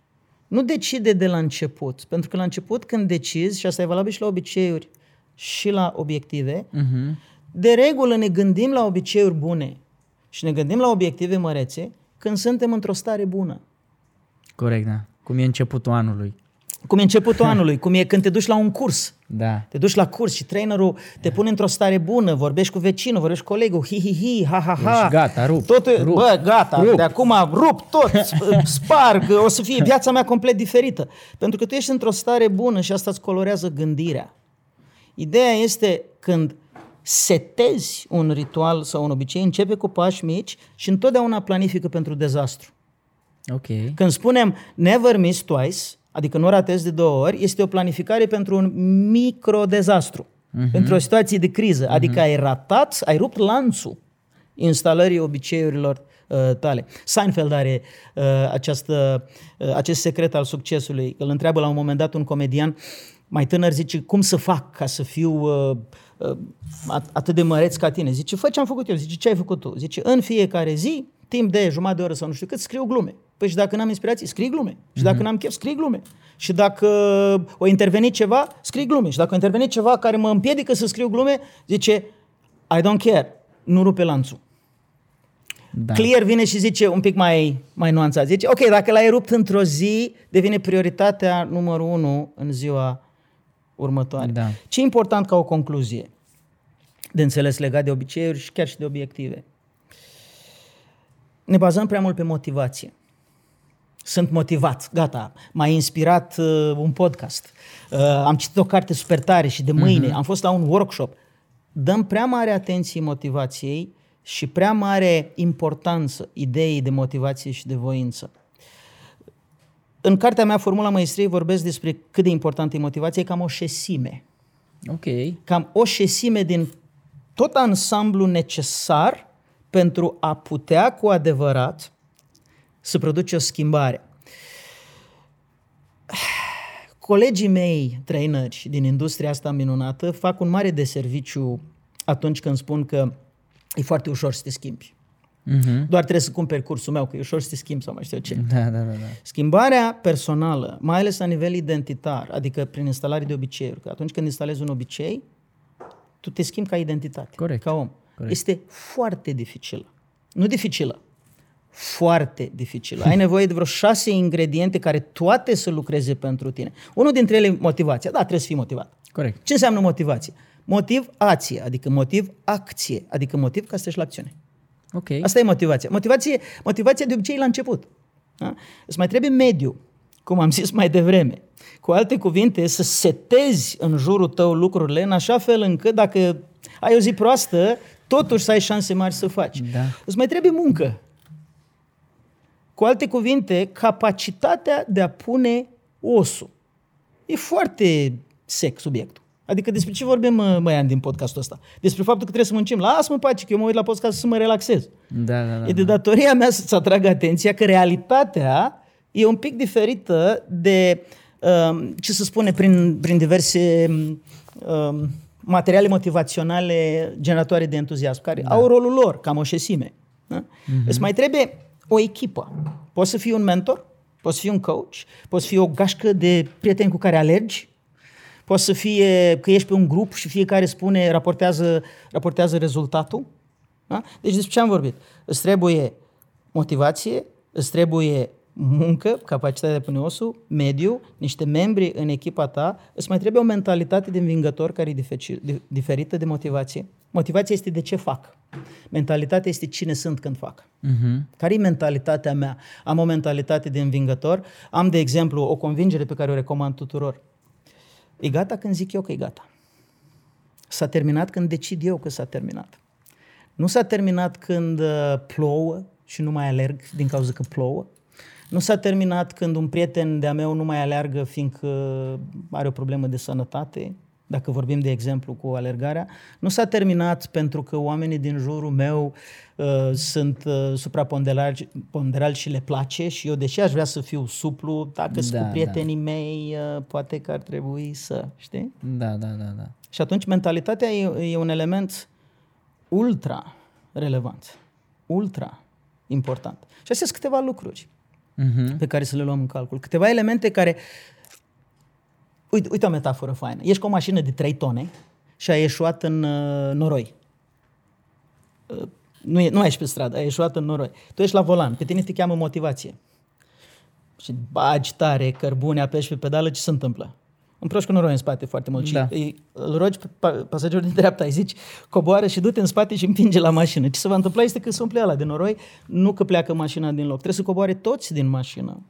Nu decide de la început, pentru că la început când decizi, și asta e valabil și la obiceiuri și la obiective, Mhm. de regulă ne gândim la obiceiuri bune și ne gândim la obiective mărețe când suntem într-o stare bună. Corect, da. Cum e începutul anului. Cum e începutul anului, cum e când te duci la un curs. Da. Te duci la curs și trainerul te pune într-o stare bună, vorbești cu vecinul, vorbești cu colegul, hi, hi, hi, ha, ha, ha. Ești gata, rup, Totul, rup, bă, gata, rup. de acum rup tot, sp- sparg, o să fie viața mea complet diferită. Pentru că tu ești într-o stare bună și asta îți colorează gândirea. Ideea este când setezi un ritual sau un obicei, începe cu pași mici și întotdeauna planifică pentru dezastru. Ok. Când spunem never miss twice, adică nu ratezi de două ori, este o planificare pentru un micro-dezastru, uh-huh. pentru o situație de criză. Adică ai ratat, ai rupt lanțul instalării obiceiurilor uh, tale. Seinfeld are uh, această, uh, acest secret al succesului. Îl întreabă la un moment dat un comedian mai tânăr, zice, cum să fac ca să fiu uh, uh, at- atât de măreț ca tine? Zice, fă ce am făcut eu. Zice, ce ai făcut tu? Zice, în fiecare zi, timp de jumătate de oră sau nu știu cât, scriu glume. Păi și dacă n-am inspirație, scrii glume. Și dacă n-am chef, scrii glume. Și dacă o intervenit ceva, scrii glume. Și dacă o intervenit ceva care mă împiedică să scriu glume, zice, I don't care, nu rupe lanțul. Da. Clear vine și zice un pic mai, mai nuanțat. Zice, ok, dacă l-ai rupt într-o zi, devine prioritatea numărul unu în ziua următoare. Da. Ce e important ca o concluzie de înțeles legat de obiceiuri și chiar și de obiective? ne bazăm prea mult pe motivație. Sunt motivat, gata, m-a inspirat uh, un podcast, uh, am citit o carte super tare și de mâine, uh-huh. am fost la un workshop. Dăm prea mare atenție motivației și prea mare importanță ideii de motivație și de voință. În cartea mea, Formula Maestriei, vorbesc despre cât de importantă e motivația, e cam o șesime. Ok. Cam o șesime din tot ansamblu necesar pentru a putea cu adevărat să produce o schimbare. Colegii mei traineri din industria asta minunată fac un mare de serviciu atunci când spun că e foarte ușor să te schimbi. Uh-huh. Doar trebuie să cumperi cursul meu, că e ușor să te schimbi sau mai știu ce. Da, da, da, da. Schimbarea personală, mai ales la nivel identitar, adică prin instalare de obiceiuri, că atunci când instalezi un obicei, tu te schimbi ca identitate, Corect. ca om. Corect. Este foarte dificilă. Nu dificilă, foarte dificilă. Ai nevoie de vreo șase ingrediente care toate să lucreze pentru tine. Unul dintre ele e motivația. Da, trebuie să fii motivat. Corect. Ce înseamnă motivație? Motiv ație, adică motiv acție, adică motiv ca să treci la acțiune. Ok. Asta e motivația. Motivație, motivația de obicei e la început. Da? Îți mai trebuie mediu, cum am zis mai devreme. Cu alte cuvinte, să setezi în jurul tău lucrurile în așa fel încât dacă ai o zi proastă, totuși să ai șanse mari să faci. Da. Îți mai trebuie muncă. Cu alte cuvinte, capacitatea de a pune osul. E foarte sec subiectul. Adică despre ce vorbim, mă, măian, din podcastul ăsta? Că faptul că trebuie să muncim. Lasă-mă pace, că eu mă uit la podcast să mă relaxez. Da, da, da. E de datoria mea să-ți atrag atenția că realitatea e un pic diferită de um, ce se spune prin, prin diverse um, materiale motivaționale generatoare de entuziasm, care da. au rolul lor, cam o șesime. Da? Mm-hmm. Îți mai trebuie o echipă. Poți să fii un mentor, poți să fii un coach, poți să fii o gașcă de prieteni cu care alergi, poți să fie că ești pe un grup și fiecare spune, raportează, raportează rezultatul. Da? Deci despre ce am vorbit? Îți trebuie motivație, îți trebuie muncă, capacitatea de pune osul, mediu, niște membri în echipa ta, îți mai trebuie o mentalitate de învingător care e diferită de motivație. Motivația este de ce fac. Mentalitatea este cine sunt când fac. Uh-huh. Care e mentalitatea mea? Am o mentalitate de învingător, am, de exemplu, o convingere pe care o recomand tuturor. E gata când zic eu că e gata. S-a terminat când decid eu că s-a terminat. Nu s-a terminat când uh, plouă și nu mai alerg din cauza că plouă. Nu s-a terminat când un prieten de-a meu nu mai aleargă fiindcă are o problemă de sănătate, dacă vorbim de exemplu cu alergarea. Nu s-a terminat pentru că oamenii din jurul meu uh, sunt uh, supraponderali ponderali și le place și eu, deși aș vrea să fiu suplu, dacă sunt Da, cu prietenii mei, uh, poate că ar trebui să, știi? Da, da, da, da. Și atunci mentalitatea e, e un element ultra relevant, ultra important. Și astea sunt câteva lucruri Uh-huh. pe care să le luăm în calcul. Câteva elemente care... Uite, uite o metaforă faină. Ești cu o mașină de 3 tone și ai ieșuat în uh, noroi. Uh, nu, e, nu ai pe stradă, ai ieșuat în noroi. Tu ești la volan, pe tine te cheamă motivație. Și bagi tare, cărbune, apeși pe pedală, ce se întâmplă? Împroși cu noroi în spate foarte mult și Da. îi, îl rogi pe pa- pasagerul din dreapta, îi zici, coboară și du-te în spate și împinge la mașină. Ce se va întâmpla este că se umple ala de noroi, nu că pleacă mașina din loc. Trebuie să coboare toți din mașină.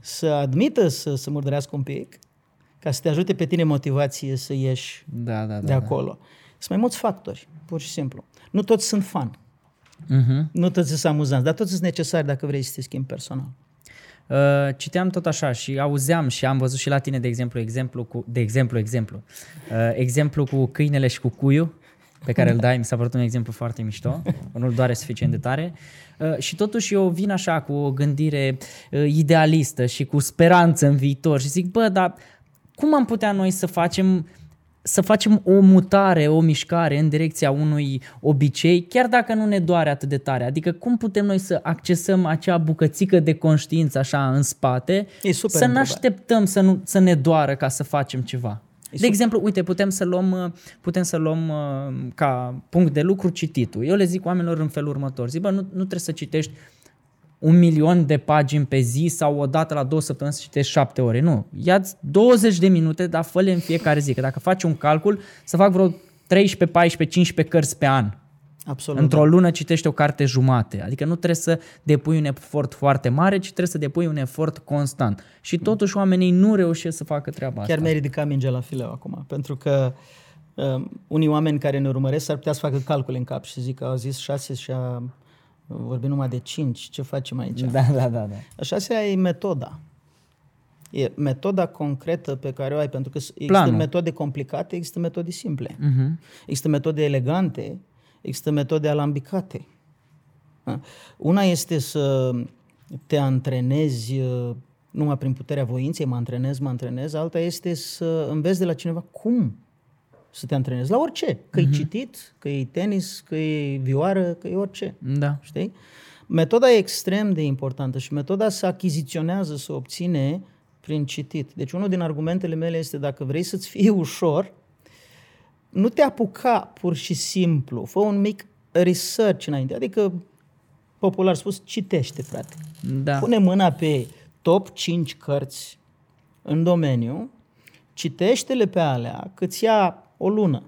Să admită să, să murdărească un pic, ca să te ajute pe tine motivație să ieși Da, da, da. de acolo. Sunt mai mulți factori, pur și simplu. Nu toți sunt fan, Da. Uh-huh. nu toți sunt amuzanți, dar toți sunt necesari dacă vrei să te schimbi personal. Uh, citeam tot așa și auzeam și am văzut și la tine, de exemplu, exemplu cu, de exemplu, exemplu, uh, exemplu cu câinele și cu cuiu, pe care îl dai, mi s-a părut un exemplu foarte mișto, nu-l doare suficient de tare. Uh, și totuși eu vin așa cu o gândire uh, idealistă și cu speranță în viitor și zic, bă, dar cum am putea noi să facem să facem o mutare, o mișcare în direcția unui obicei, chiar dacă nu ne doare atât de tare. Adică cum putem noi să accesăm acea bucățică de conștiință așa în spate, E super să nu întrebare. așteptăm să, nu, să ne doară ca să facem ceva. De super. exemplu, uite, putem să luăm, uh, putem să luăm uh, ca punct de lucru cititul. Eu le zic oamenilor în felul următor. Zic, bă, nu, nu trebuie să citești un milion de pagini pe zi sau o dată la două săptămâni să citești șapte ore. Nu. Ia-ți 20 de minute, dar fă în fiecare zi. Că dacă faci un calcul, să fac vreo 13, 14, 15 cărți pe an. Absolut. Într-o lună citești o carte jumate. Adică nu trebuie să depui un efort foarte mare, ci trebuie să depui un efort constant. Și totuși oamenii nu reușesc să facă treaba Chiar asta. mi-ai ridicat mingea la fileu acum, pentru că uh, unii oameni care ne urmăresc ar putea să facă calcule în cap și să zică, au zis șase și a vorbit numai de cinci, ce facem aici? Da, da, da, da. Așa se e metoda. E metoda concretă pe care o ai, pentru că există Planul. metode complicate, există metode simple. Uh-huh. Există metode elegante, există metode alambicate. Da? Una este să te antrenezi uh, numai prin puterea voinței, mă antrenez, mă antrenez, alta este să înveți de la cineva cum să te antrenezi, la orice, că e citit, că e tenis, că e vioară, că e orice. Da. Știi? Metoda e extrem de importantă și metoda se achiziționează, se obține prin citit. Deci unul din argumentele mele este dacă vrei să-ți fie ușor, nu te apuca pur și simplu, fă un mic research înainte. Adică, popular spus, citește, frate. Da. Pune mâna pe top 5 cărți în domeniu, citește-le pe alea, că ți ia o lună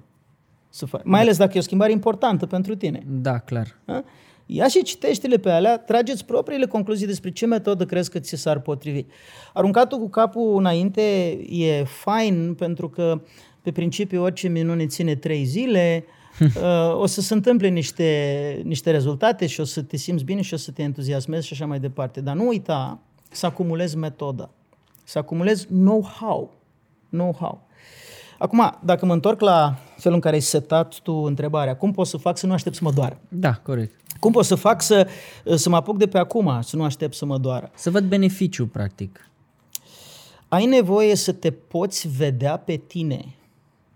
să faci. Mai ales dacă e o schimbare importantă pentru tine. Da, clar. Da? Ia și citește-le pe alea, trageți propriile concluzii despre ce metodă crezi că ți s-ar potrivi. Aruncatul cu capul înainte e fain pentru că pe principiu orice minune ține trei zile, uh, o să se întâmple niște, niște rezultate și o să te simți bine și o să te entuziasmezi și așa mai departe. Dar nu uita să acumulezi metoda, să acumulezi know-how. Know-how. Acum, dacă mă întorc la felul în care ai setat tu întrebarea, cum pot să fac să nu aștept să mă doară? Da, corect. Cum pot să fac să, să mă apuc de pe acum, să nu aștept să mă doară? Să văd beneficiu, practic. Ai nevoie să te poți vedea pe tine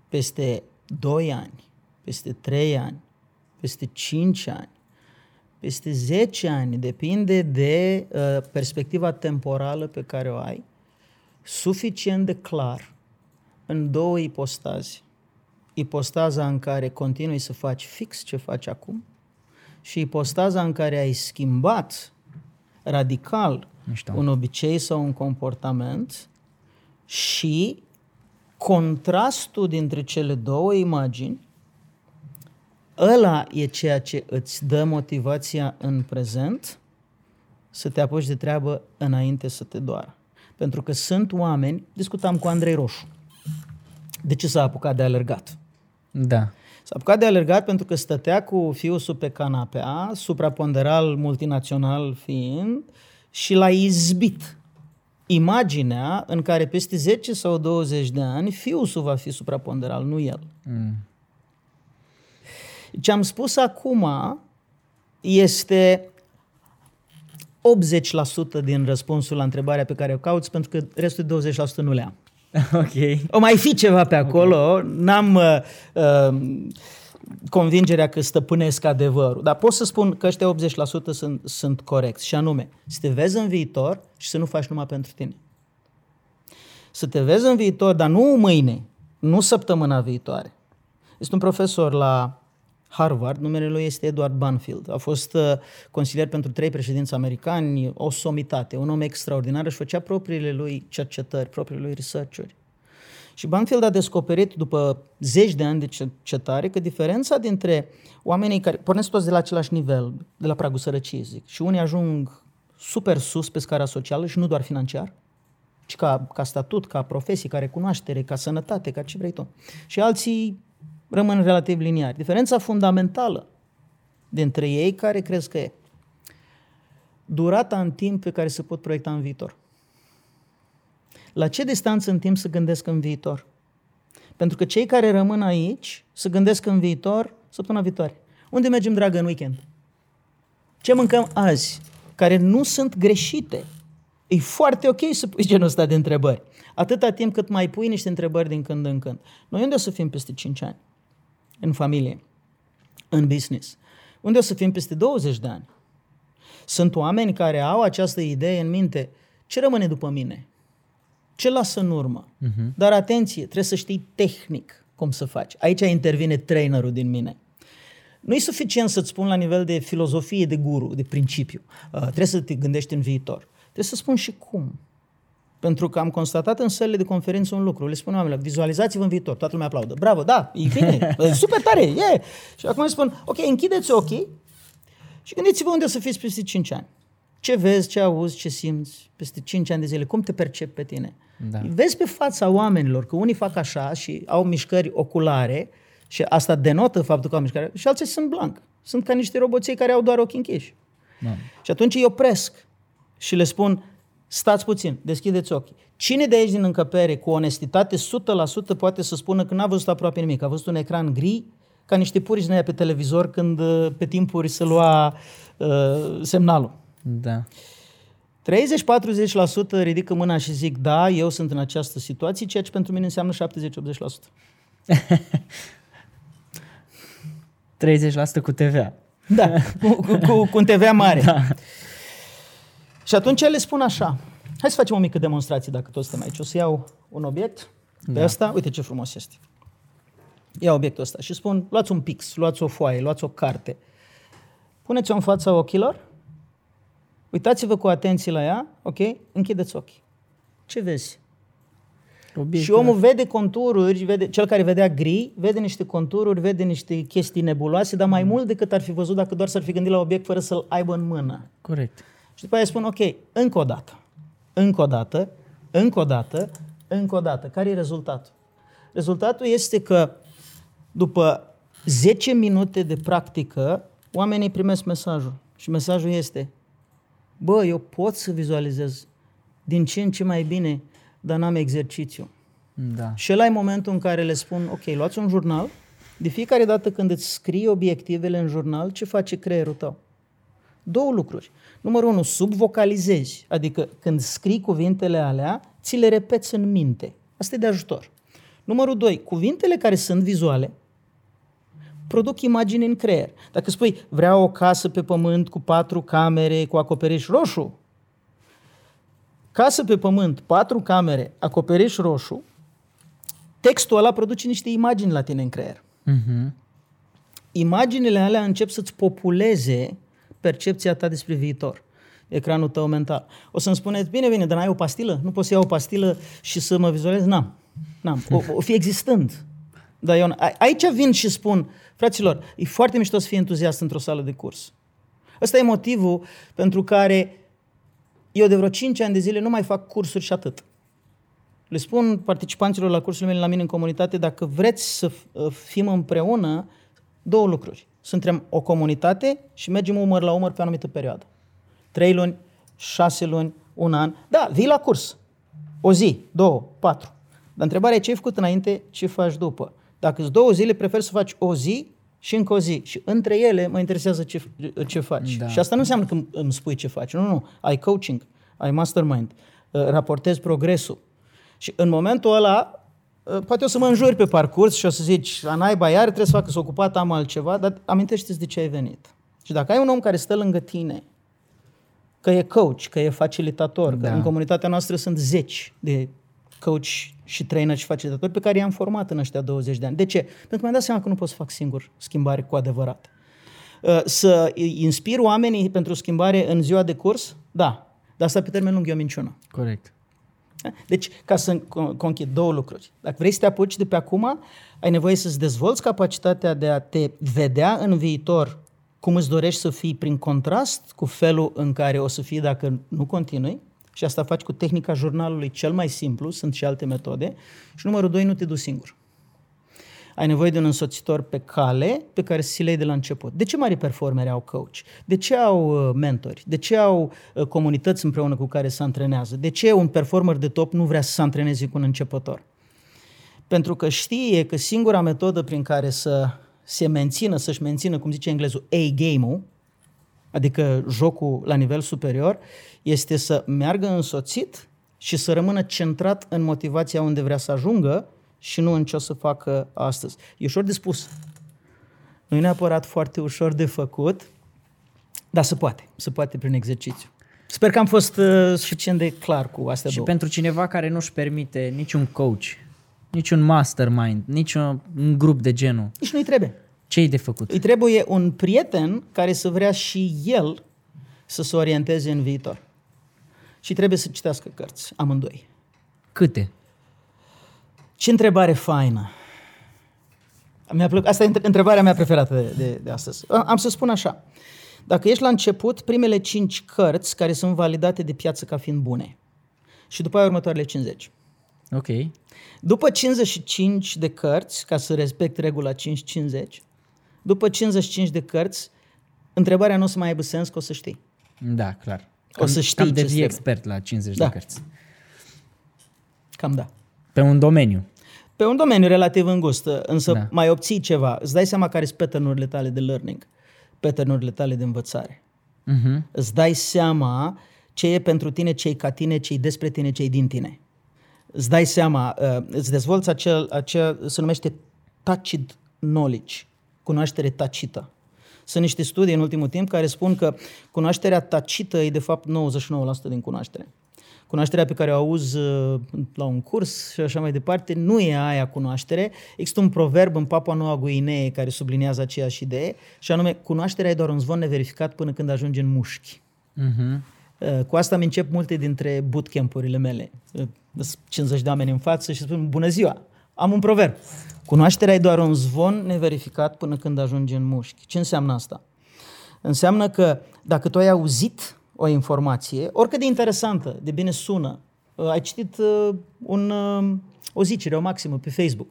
peste 2 ani, peste 3 ani, peste 5 ani, peste 10 ani, depinde de uh, perspectiva temporală pe care o ai, suficient de clar în două ipostaze. Ipostaza în care continui să faci fix ce faci acum și ipostaza în care ai schimbat radical Mișto. un obicei sau un comportament și contrastul dintre cele două imagini, ăla e ceea ce îți dă motivația în prezent să te apuci de treabă înainte să te doară. Pentru că sunt oameni, discutam cu Andrei Roșu, de ce s-a apucat de alergat? Da. S-a apucat de alergat pentru că stătea cu fiul sub pe canapea, supraponderal multinațional fiind, și l-a izbit imaginea în care peste 10 sau 20 de ani fiul său va fi supraponderal, nu el. Mm. Ce am spus acum este 80% din răspunsul la întrebarea pe care o cauți, pentru că restul de 20% nu le am. ok. O mai fi ceva pe acolo, okay. n-am uh, uh, convingerea că stăpânesc adevărul, dar pot să spun că ăștia 80% sunt, sunt corecți și anume, să te vezi în viitor și să nu faci numai pentru tine. Să te vezi în viitor, dar nu mâine, nu săptămâna viitoare. Este un profesor la Harvard, numele lui este Edward Banfield. A fost uh, consilier pentru trei președinți americani, o somitate, un om extraordinar, își făcea propriile lui cercetări, propriile lui research-uri. Și Banfield a descoperit după zeci de ani de cercetare că diferența dintre oamenii care pornesc toți de la același nivel, de la pragul sărăciei, zic, și unii ajung super sus pe scara socială și nu doar financiar, ci ca, ca statut, ca profesie, ca recunoaștere, ca sănătate, ca ce vrei tu. Și alții rămân relativ liniari. Diferența fundamentală dintre ei, care crezi că e? Durata în timp pe care se pot proiecta în viitor. La ce distanță în timp să gândesc în viitor? Pentru că cei care rămân aici să gândesc în viitor săptămâna viitoare. Unde mergem, dragă, în weekend? Ce mâncăm azi? Care nu sunt greșite. E foarte ok să pui genul ăsta de întrebări. Atâta timp cât mai pui niște întrebări din când în când. Noi unde o să fim peste 5 ani? În familie, în business. Unde o să fim peste 20 de ani? Sunt oameni care au această idee în minte. Ce rămâne după mine? Ce lasă în urmă? Uh-huh. Dar atenție, trebuie să știi tehnic cum să faci. Aici intervine trainerul din mine. Nu e suficient să-ți spun la nivel de filozofie, de guru, de principiu. Uh, trebuie să te gândești în viitor. Trebuie să spun și cum. Pentru că am constatat în sălile de conferință un lucru. Le spun oamenilor, vizualizați-vă în viitor. Toată lumea aplaudă. Bravo, da, e bine, e super tare, e. Yeah. Și acum îi spun, ok, închideți ochii și gândiți-vă unde o să fiți peste 5 ani. Ce vezi, ce auzi, ce simți peste 5 ani de zile, cum te percepi pe tine. Da. Vezi pe fața oamenilor că unii fac așa și au mișcări oculare și asta denotă faptul că au mișcare și alții sunt blanc. Sunt ca niște roboței care au doar ochii închiși. Da. Și atunci îi opresc și le spun, stați puțin, deschideți ochii. Cine de aici din încăpere, cu onestitate 100%, poate să spună că n-a văzut aproape nimic, a văzut un ecran gri, ca niște purici din aia pe televizor când uh, pe timpuri se lua uh, semnalul. Da. 30-40% ridică mâna și zic da, eu sunt în această situație, ceea ce pentru mine înseamnă 70-80%. 30% cu TVA. Da, cu, cu, cu, cu un TVA mare. Da. Și atunci le spun așa, hai să facem o mică demonstrație dacă toți suntem aici. O să iau un obiect pe da. ăsta, uite ce frumos este. Ia obiectul ăsta și spun, luați un pix, luați o foaie, luați o carte. Puneți-o în fața ochilor, uitați-vă cu atenție la ea, ok? Închideți ochii. Ce vezi? Obiectul. Și omul vede contururi, vede, cel care vedea gri, vede niște contururi, vede niște chestii nebuloase, dar mai mult decât ar fi văzut dacă doar s-ar fi gândit la obiect fără să-l aibă în mână. Corect. Și după aia spun, ok, încă o dată, încă o dată, încă o dată, încă o dată. Care e rezultatul? Rezultatul este că după 10 minute de practică, oamenii primesc mesajul. Și mesajul este, bă, eu pot să vizualizez din ce în ce mai bine, dar n-am exercițiu. Da. Și ăla e momentul în care le spun, ok, luați un jurnal, de fiecare dată când îți scrii obiectivele în jurnal, ce face creierul tău? Două lucruri. Numărul unu, subvocalizezi, adică când scrii cuvintele alea, ți le repeți în minte. Asta e de ajutor. Numărul doi, cuvintele care sunt vizuale produc imagini în creier. Dacă spui, vreau o casă pe pământ cu patru camere, cu acoperiș roșu, casă pe pământ, patru camere, acoperiș roșu, textul ăla produce niște imagini la tine în creier. Uh-huh. Imaginile alea încep să-ți populeze percepția ta despre viitor ecranul tău mental. O să-mi spuneți, bine, bine, dar n-ai o pastilă? Nu poți să iau o pastilă și să mă vizualizez? N-am. N-am. O, o fi existând. Dar eu, aici vin și spun, fraților, e foarte mișto să fii entuziast într-o sală de curs. Ăsta e motivul pentru care eu de vreo 5 ani de zile nu mai fac cursuri și atât. Le spun participanților la cursurile mele la mine în comunitate, dacă vreți să fim împreună, două lucruri. Suntem o comunitate și mergem umăr la umăr pe o anumită perioadă. Trei luni, șase luni, un an. Da, vii la curs. O zi, două, patru. Dar întrebarea e ce ai făcut înainte, ce faci după. Dacă îți două zile, prefer să faci o zi și încă o zi. Și între ele mă interesează ce, ce faci. Da. Și asta nu înseamnă că îmi spui ce faci. Nu, nu. Ai coaching, ai mastermind, uh, raportezi progresul. Și în momentul ăla, uh, poate o să mă înjuri pe parcurs și o să zici, a naiba, iar trebuie să facă, să ocupat, am altceva, dar amintește-ți de ce ai venit. Și dacă ai un om care stă lângă tine, că e coach, că e facilitator, da. că în comunitatea noastră sunt zeci de coach și trainer și facilitatori pe care i-am format în ăștia 20 de ani. De ce? Pentru că mi-am dat seama că nu pot să fac singur schimbare cu adevărat. Uh, să inspir oamenii pentru schimbare în ziua de curs? Da. Dar asta pe termen lung e o minciună. Corect. Deci, ca să conchid două lucruri. Dacă vrei să te apuci de pe acum, ai nevoie să-ți dezvolți capacitatea de a te vedea în viitor cum îți dorești să fii prin contrast cu felul în care o să fii dacă nu continui. Și asta faci cu tehnica jurnalului cel mai simplu, sunt și alte metode. Și numărul doi, nu te duci singur. Ai nevoie de un însoțitor pe cale pe care să le de la început. De ce mari performeri au coach? De ce au uh, mentori? De ce au uh, comunități împreună cu care se antrenează? De ce un performer de top nu vrea să se antreneze cu un începător? Pentru că știe că singura metodă prin care să se mențină, să-și mențină, cum zice englezul, A-game-ul, adică jocul la nivel superior, este să meargă însoțit și să rămână centrat în motivația unde vrea să ajungă și nu în ce o să facă astăzi. E ușor de spus. Nu e neapărat foarte ușor de făcut, dar se poate. Se poate prin exercițiu. Sper că am fost uh, suficient de clar cu astea Și două. pentru cineva care nu-și permite niciun coach, niciun mastermind, niciun grup de genul. Nici nu-i trebuie. Ce e de făcut? Îi trebuie un prieten care să vrea și el să se orienteze în viitor. Și trebuie să citească cărți, amândoi. Câte? Ce întrebare faină! Mi-a plăcut. Asta e întrebarea mea preferată de, de, de astăzi. Am să spun așa. Dacă ești la început, primele 5 cărți care sunt validate de piață ca fiind bune. Și după aia următoarele 50. Ok. După 55 de cărți, ca să respect regula 5-50, după 55 de cărți, întrebarea nu o să mai aibă sens că o să știi. Da, clar. O să știi cam ce devii trebuie. expert la 50 Da. de cărți. Cam da. Pe un domeniu. Pe un domeniu relativ îngust, însă Da. da. mai obții ceva. Îți dai seama care sunt pattern tale de learning, pattern tale de învățare. Uh-huh. Îți dai seama ce e pentru tine, ce e ca tine, ce e despre tine, ce e din tine. Îți dai seama, uh, îți dezvolți acel, acel, se numește tacit knowledge, cunoaștere tacită. Sunt niște studii în ultimul timp care spun că cunoașterea tacită e de fapt 99% din cunoaștere. Cunoașterea pe care o auzi uh, la un curs și așa mai departe nu e aia cunoaștere. Există un proverb în Papua Noua Guinee care subliniază aceeași idee și anume cunoașterea e doar un zvon neverificat până când ajunge în mușchi. Uh-huh. Uh, Cu asta îmi încep multe dintre bootcamp-urile mele. Uh, sunt 50 de oameni în față și spun, bună ziua, am un proverb. Cunoașterea e doar un zvon neverificat până când ajunge în mușchi. Ce înseamnă asta? Înseamnă că dacă tu ai auzit o informație, oricât de interesantă, de bine sună, uh, ai citit uh, un, uh, o zicere, o maximă pe Facebook,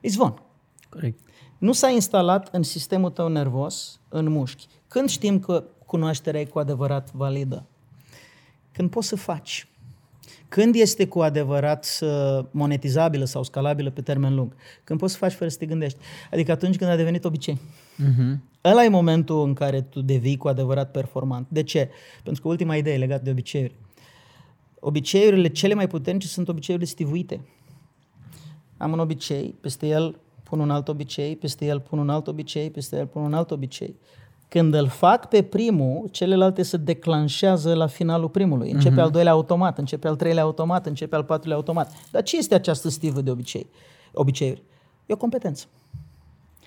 e zvon. Corect. Nu s-a instalat în sistemul tău nervos, în mușchi. Când știm că cunoașterea e cu adevărat validă? Când poți să faci. Când este cu adevărat uh, monetizabilă sau scalabilă pe termen lung? Când poți să faci fără să te gândești. Adică atunci când a devenit obicei. Uh-huh. Ăla e momentul în care tu devii cu adevărat performant. De ce? Pentru că ultima idee legată de obiceiuri. Obiceiurile cele mai puternice sunt obiceiurile stivuite. Am un obicei, peste el pun un alt obicei, peste el pun un alt obicei, peste el pun un alt obicei. Când îl fac pe primul, celelalte se declanșează la finalul primului. Începe uh-huh. al doilea automat, începe al treilea automat, începe al patrulea automat. Dar ce este această stivă de obicei? obiceiuri? E o competență.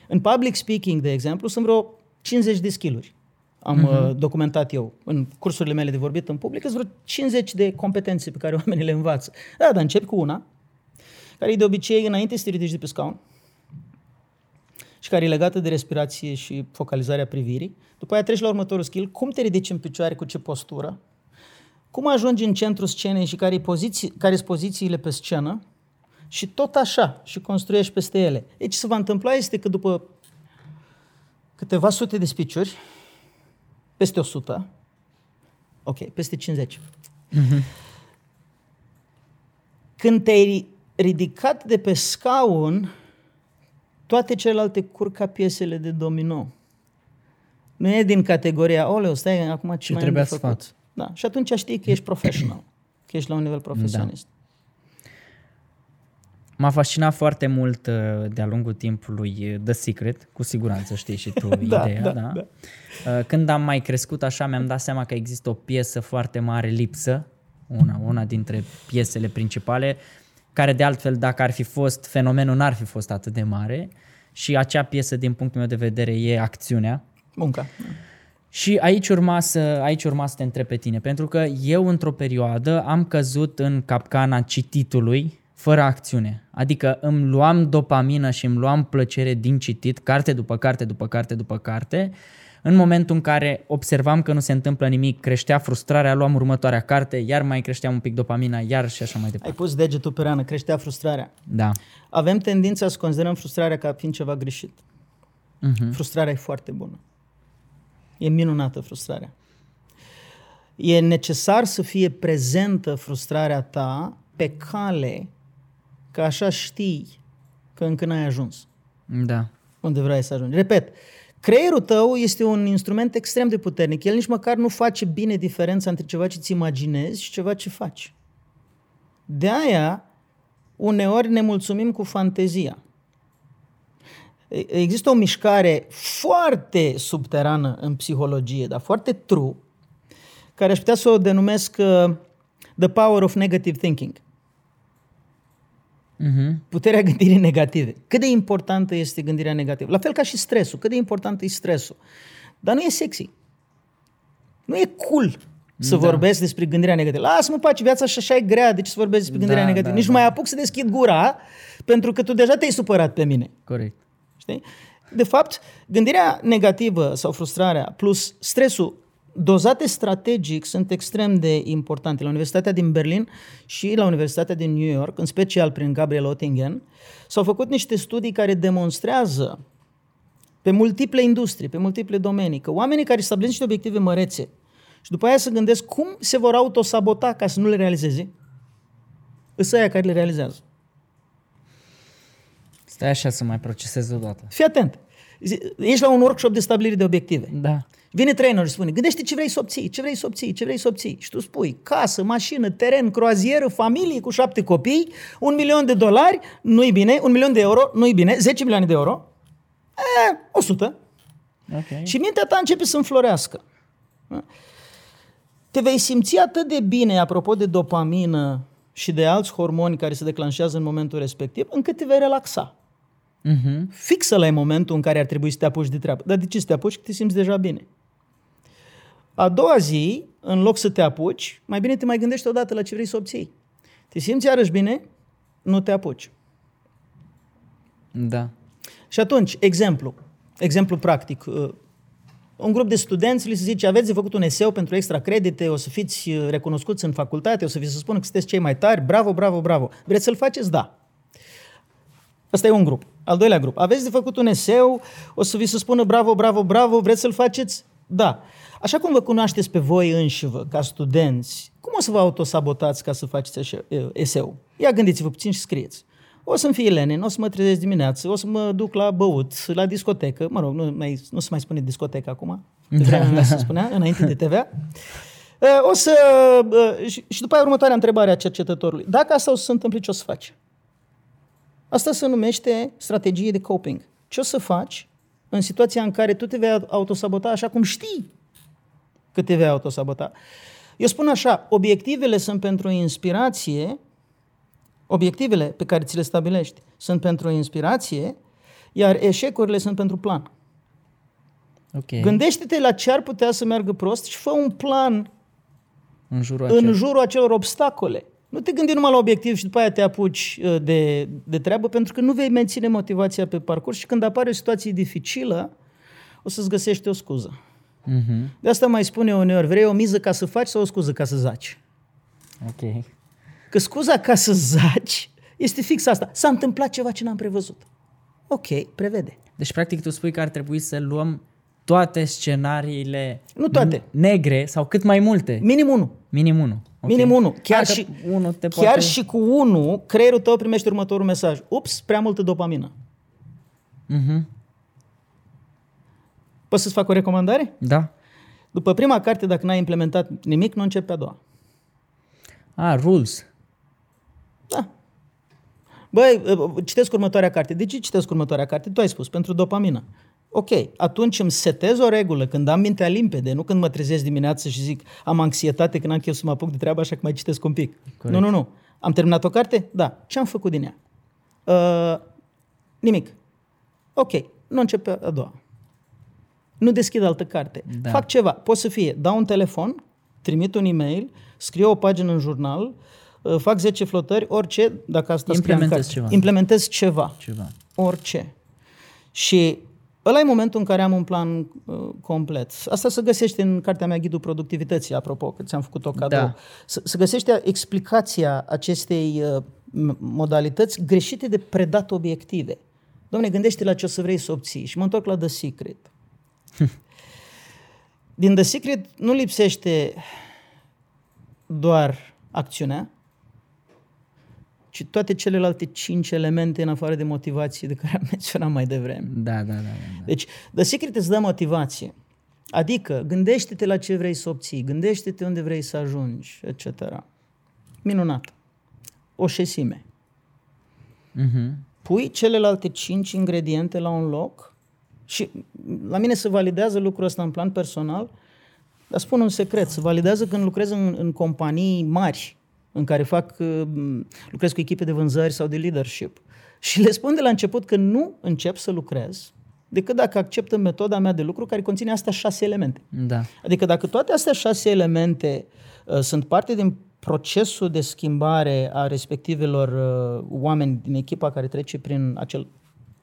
În public speaking, de exemplu, sunt vreo 50 de skill-uri. Am uh-huh. documentat eu în cursurile mele de vorbit în public, sunt vreo 50 de competențe pe care oamenii le învață. Da, dar începi cu una, care e de obicei înainte să te ridici de pe scaun și care e legată de respirație și focalizarea privirii. După aia treci la următorul skill, cum te ridici în picioare, cu ce postură, cum ajungi în centrul scenei și care, poziții, care sunt pozițiile pe scenă și tot așa, și construiești peste ele. Deci ce se va întâmpla este că după câteva sute de speech peste 100, ok, peste 50, uh-huh. când te-ai ridicat de pe scaun, toate celelalte curg ca piesele de domino. Nu e din categoria, oleu, stai, acum ce, Ce mai am trebuia de să făcut? fac. Da. Și atunci știi că ești professional, că ești la un nivel profesionist. M-a fascinat foarte mult uh, de-a lungul timpului uh, The Secret, cu siguranță știi și tu Da, ideea, da, da? da. Uh, Când am mai crescut așa, mi-am dat seama că există o piesă foarte mare lipsă, una, una dintre piesele principale, care de altfel, dacă ar fi fost, fenomenul n-ar fi fost atât de mare și acea piesă, din punctul meu de vedere, e acțiunea. Munca. Și aici urma, să, aici urma să te întreb pe tine, pentru că eu într-o perioadă am căzut în capcana cititului fără acțiune. Adică îmi luam dopamină și îmi luam plăcere din citit, carte după carte, după carte, după carte. În momentul în care observam că nu se întâmplă nimic, creștea frustrarea, luam următoarea carte, iar mai creștea un pic dopamina, iar și așa mai departe. Ai pus degetul pe rană, creștea frustrarea. Da. Avem tendința să considerăm frustrarea ca fiind ceva greșit. Uh-huh. Frustrarea e foarte bună. E minunată frustrarea. E necesar să fie prezentă frustrarea ta pe cale, că așa știi că încă n-ai ajuns Da. unde vrei să ajungi. Repet, creierul tău este un instrument extrem de puternic. El nici măcar nu face bine diferența între ceva ce ți imaginezi și ceva ce faci. De aia, uneori ne mulțumim cu fantezia. Există o mișcare foarte subterană în psihologie, dar foarte true, care aș putea să o denumesc uh, The Power of Negative Thinking. Uh-huh. Puterea gândirii negative. Cât de importantă este gândirea negativă? La fel ca și stresul. Cât de important e stresul? Dar nu e sexy. Nu e cool să Da. vorbesc despre gândirea negativă. Lasă-mă, pace, viața și așa e grea, de ce să vorbesc despre gândirea Da, negativă? da, Nici nu da. mai apuc să deschid gura, pentru că tu deja te-ai supărat pe mine. Corect. Știi? De fapt, gândirea negativă sau frustrarea plus stresul dozate strategic sunt extrem de importante. La Universitatea din Berlin și la Universitatea din New York, în special prin Gabriel Oettingen, s-au făcut niște studii care demonstrează pe multiple industrii, pe multiple domenii, că oamenii care stabilesc niște obiective mărețe și după aia să gândesc cum se vor autosabota ca să nu le realizeze, îs aia care le realizează. Stai așa să mai procesez odată. Fii atent. Zi- Ești la un workshop de stabilire de obiective. Da. Vine trainerul și spune, gândește ce vrei să obții, ce vrei să obții, ce vrei să obții. Și tu spui, casă, mașină, teren, croazieră, familie cu șapte copii, un milion de dolari, nu-i bine, un milion de euro, nu-i bine, 10 milioane de euro, e, 100. Ok. Și mintea ta începe să înflorească. Da? Te vei simți atât de bine, apropo de dopamină și de alți hormoni care se declanșează în momentul respectiv, încât te vei relaxa. Mhm. Fixă la momentul în care ar trebui să te apuci de treabă. Dar de ce să te apuci? Că te simți deja bine. A doua zi, în loc să te apuci, mai bine te mai gândești odată la ce vrei să obții. Te simți iarăși bine, nu te apuci. Da. Și atunci, exemplu, exemplu practic, uh, un grup de studenți li se zice, aveți de făcut un eseu pentru extra credite, o să fiți uh, recunoscuți în facultate, o să vi se spună că sunteți cei mai tari, bravo, bravo, bravo. Vreți să-l faceți? Da. Asta e un grup. Al doilea grup. Aveți de făcut un eseu, o să vi se spună bravo, bravo, bravo, vreți să-l faceți? Da. Așa cum vă cunoașteți pe voi înșivă, ca studenți, cum o să vă autosabotați ca să faceți așa, e, eseu? Ia gândiți-vă puțin și scrieți. O să-mi fie lenin, o să mă trezesc dimineață, o să mă duc la băut, la discotecă, mă rog, nu, mai, nu se mai spune discotecă acum, pe vremea mea se spunea, înainte de TVA. E, O să... e, Și, și după aia următoarea întrebare a cercetătorului. Dacă asta o să se întâmple, ce o să faci? Asta se numește strategie de coping. Ce o să faci în situația în care tu te vei autosabota așa cum știi că te vei autosabota? Eu spun așa, obiectivele sunt pentru inspirație, obiectivele pe care ți le stabilești sunt pentru inspirație, iar eșecurile sunt pentru plan. Ok. Gândește-te la ce ar putea să meargă prost și fă un plan în jurul în acela. jurul acelor obstacole. Nu te gândi numai la obiectiv și după aia te apuci uh, de, de treabă, pentru că nu vei menține motivația pe parcurs și când apare o situație dificilă, o să-ți găsești o scuză. Mhm. De asta mai spune uneori, vrei o miză ca să faci sau o scuză ca să zaci? Ok. Că scuza ca să zaci este fix asta. S-a întâmplat ceva ce n-am prevăzut. Ok, prevede. Deci, practic, tu spui că ar trebui să luăm toate scenariile Nu toate. negre sau cât mai multe. Minim unul. Minim unul. Ok. Minim unul. Chiar, Hai că și, unul te chiar poate... și cu unul, creierul tău primește următorul mesaj. Ups, prea multă dopamină. Mhm. Poți să-ți fac o recomandare? Da. După prima carte, dacă n-ai implementat nimic, nu începi pe a doua. Ah, rules. Da. Băi, citesc următoarea carte. De ce citesc următoarea carte? Tu ai spus, pentru dopamină. Ok, atunci îmi setez o regulă când am mintea limpede, nu când mă trezesc dimineața și zic am anxietate când am chef să mă apuc de treabă, așa că mai citesc un pic. Corect. Nu, nu, nu. Am terminat o carte? Da. Ce am făcut din ea? Uh, nimic. Ok, nu încep pe a doua. Nu deschid altă carte. Da. Fac ceva. Pot să fie, dau un telefon, trimit un e-mail, scriu o pagină în jurnal, uh, fac 10 flotări, orice, dacă asta scrie în Implementez carte. ceva. Implementez ceva Ceva. orice. Și ăla e momentul în care am un plan uh, complet. Asta se găsește în cartea mea Ghidul Productivității, apropo, că ți-am făcut o cadou. Da. Se, se găsește explicația acestei uh, m- modalități greșite de predat obiective. Domne, gândește la ce o să vrei să obții. Și mă întorc la The Secret. Din The Secret nu lipsește doar acțiunea, ci toate celelalte cinci elemente în afară de motivație de care am menționat mai devreme. Da, da, da. da. da. Deci, The Secret îți dă motivație. Adică, gândește-te la ce vrei să obții, gândește-te unde vrei să ajungi, etc. Minunat. O șesime. Mhm. Pui celelalte cinci ingrediente la un loc și la mine se validează lucrul ăsta în plan personal, dar spun un secret, se validează când lucrez în, în companii mari, în care fac, uh, lucrez cu echipe de vânzări sau de leadership. Și le spun de la început că nu încep să lucrez decât dacă acceptă metoda mea de lucru care conține astea șase elemente. Da. Adică dacă toate astea șase elemente uh, sunt parte din procesul de schimbare a respectivelor uh, oameni din echipa care trece prin acel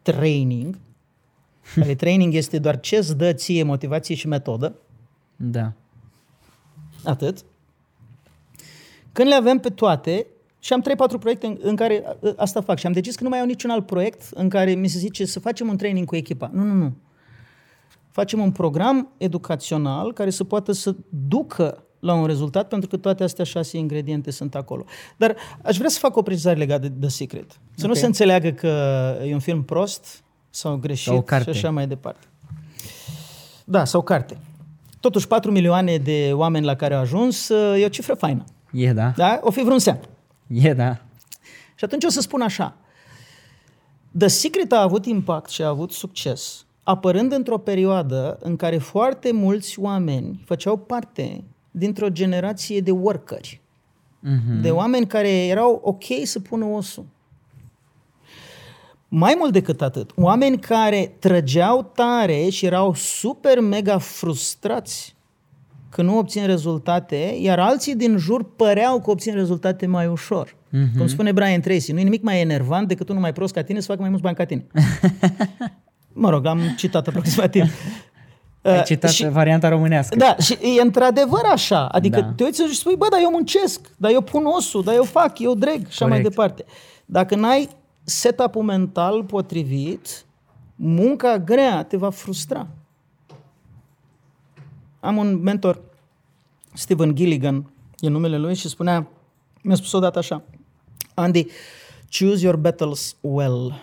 training, care training este doar ce îți dă ție motivație și metodă, Da. atât. Când le avem pe toate, și am 3-4 proiecte în, în care a- asta fac și am decis că nu mai au niciun alt proiect în care mi se zice să facem un training cu echipa. Nu, nu, nu. Facem un program educațional care să poată să ducă la un rezultat pentru că toate astea șase ingrediente sunt acolo. Dar aș vrea să fac o precizare legată de The Secret. Să nu Ok. se înțeleagă că e un film prost sau greșit Sau o carte. și așa mai departe. Da, sau carte. Totuși 4 milioane de oameni la care a ajuns e o cifră faină. E, da. Da? O fi vreun semn. E, da. Și atunci o să spun așa. The Secret a avut impact și a avut succes apărând într-o perioadă în care foarte mulți oameni făceau parte dintr-o generație de workeri. Mhm. De oameni care erau ok să pună osul. Mai mult decât atât, oameni care trăgeau tare și erau super mega frustrați că nu obțin rezultate, iar alții din jur păreau că obțin rezultate mai ușor. Mm-hmm. Cum spune Brian Tracy, nu e nimic mai enervant decât unul mai prost ca tine să facă mai mulți bani ca tine. mă rog, am citat aproximativ. Ai Uh, citat și- varianta românească. da, și e într-adevăr așa. Adică Da. da. te uiți și spui, bă, dar eu muncesc, dar eu pun osul, dar eu fac, eu dreg și așa mai Corect. departe. Dacă n-ai setup-ul mental potrivit, munca grea te va frustra. Am un mentor, Steven Gilligan, e numele lui și spunea, mi-a spus odată așa, Andy, choose your battles well.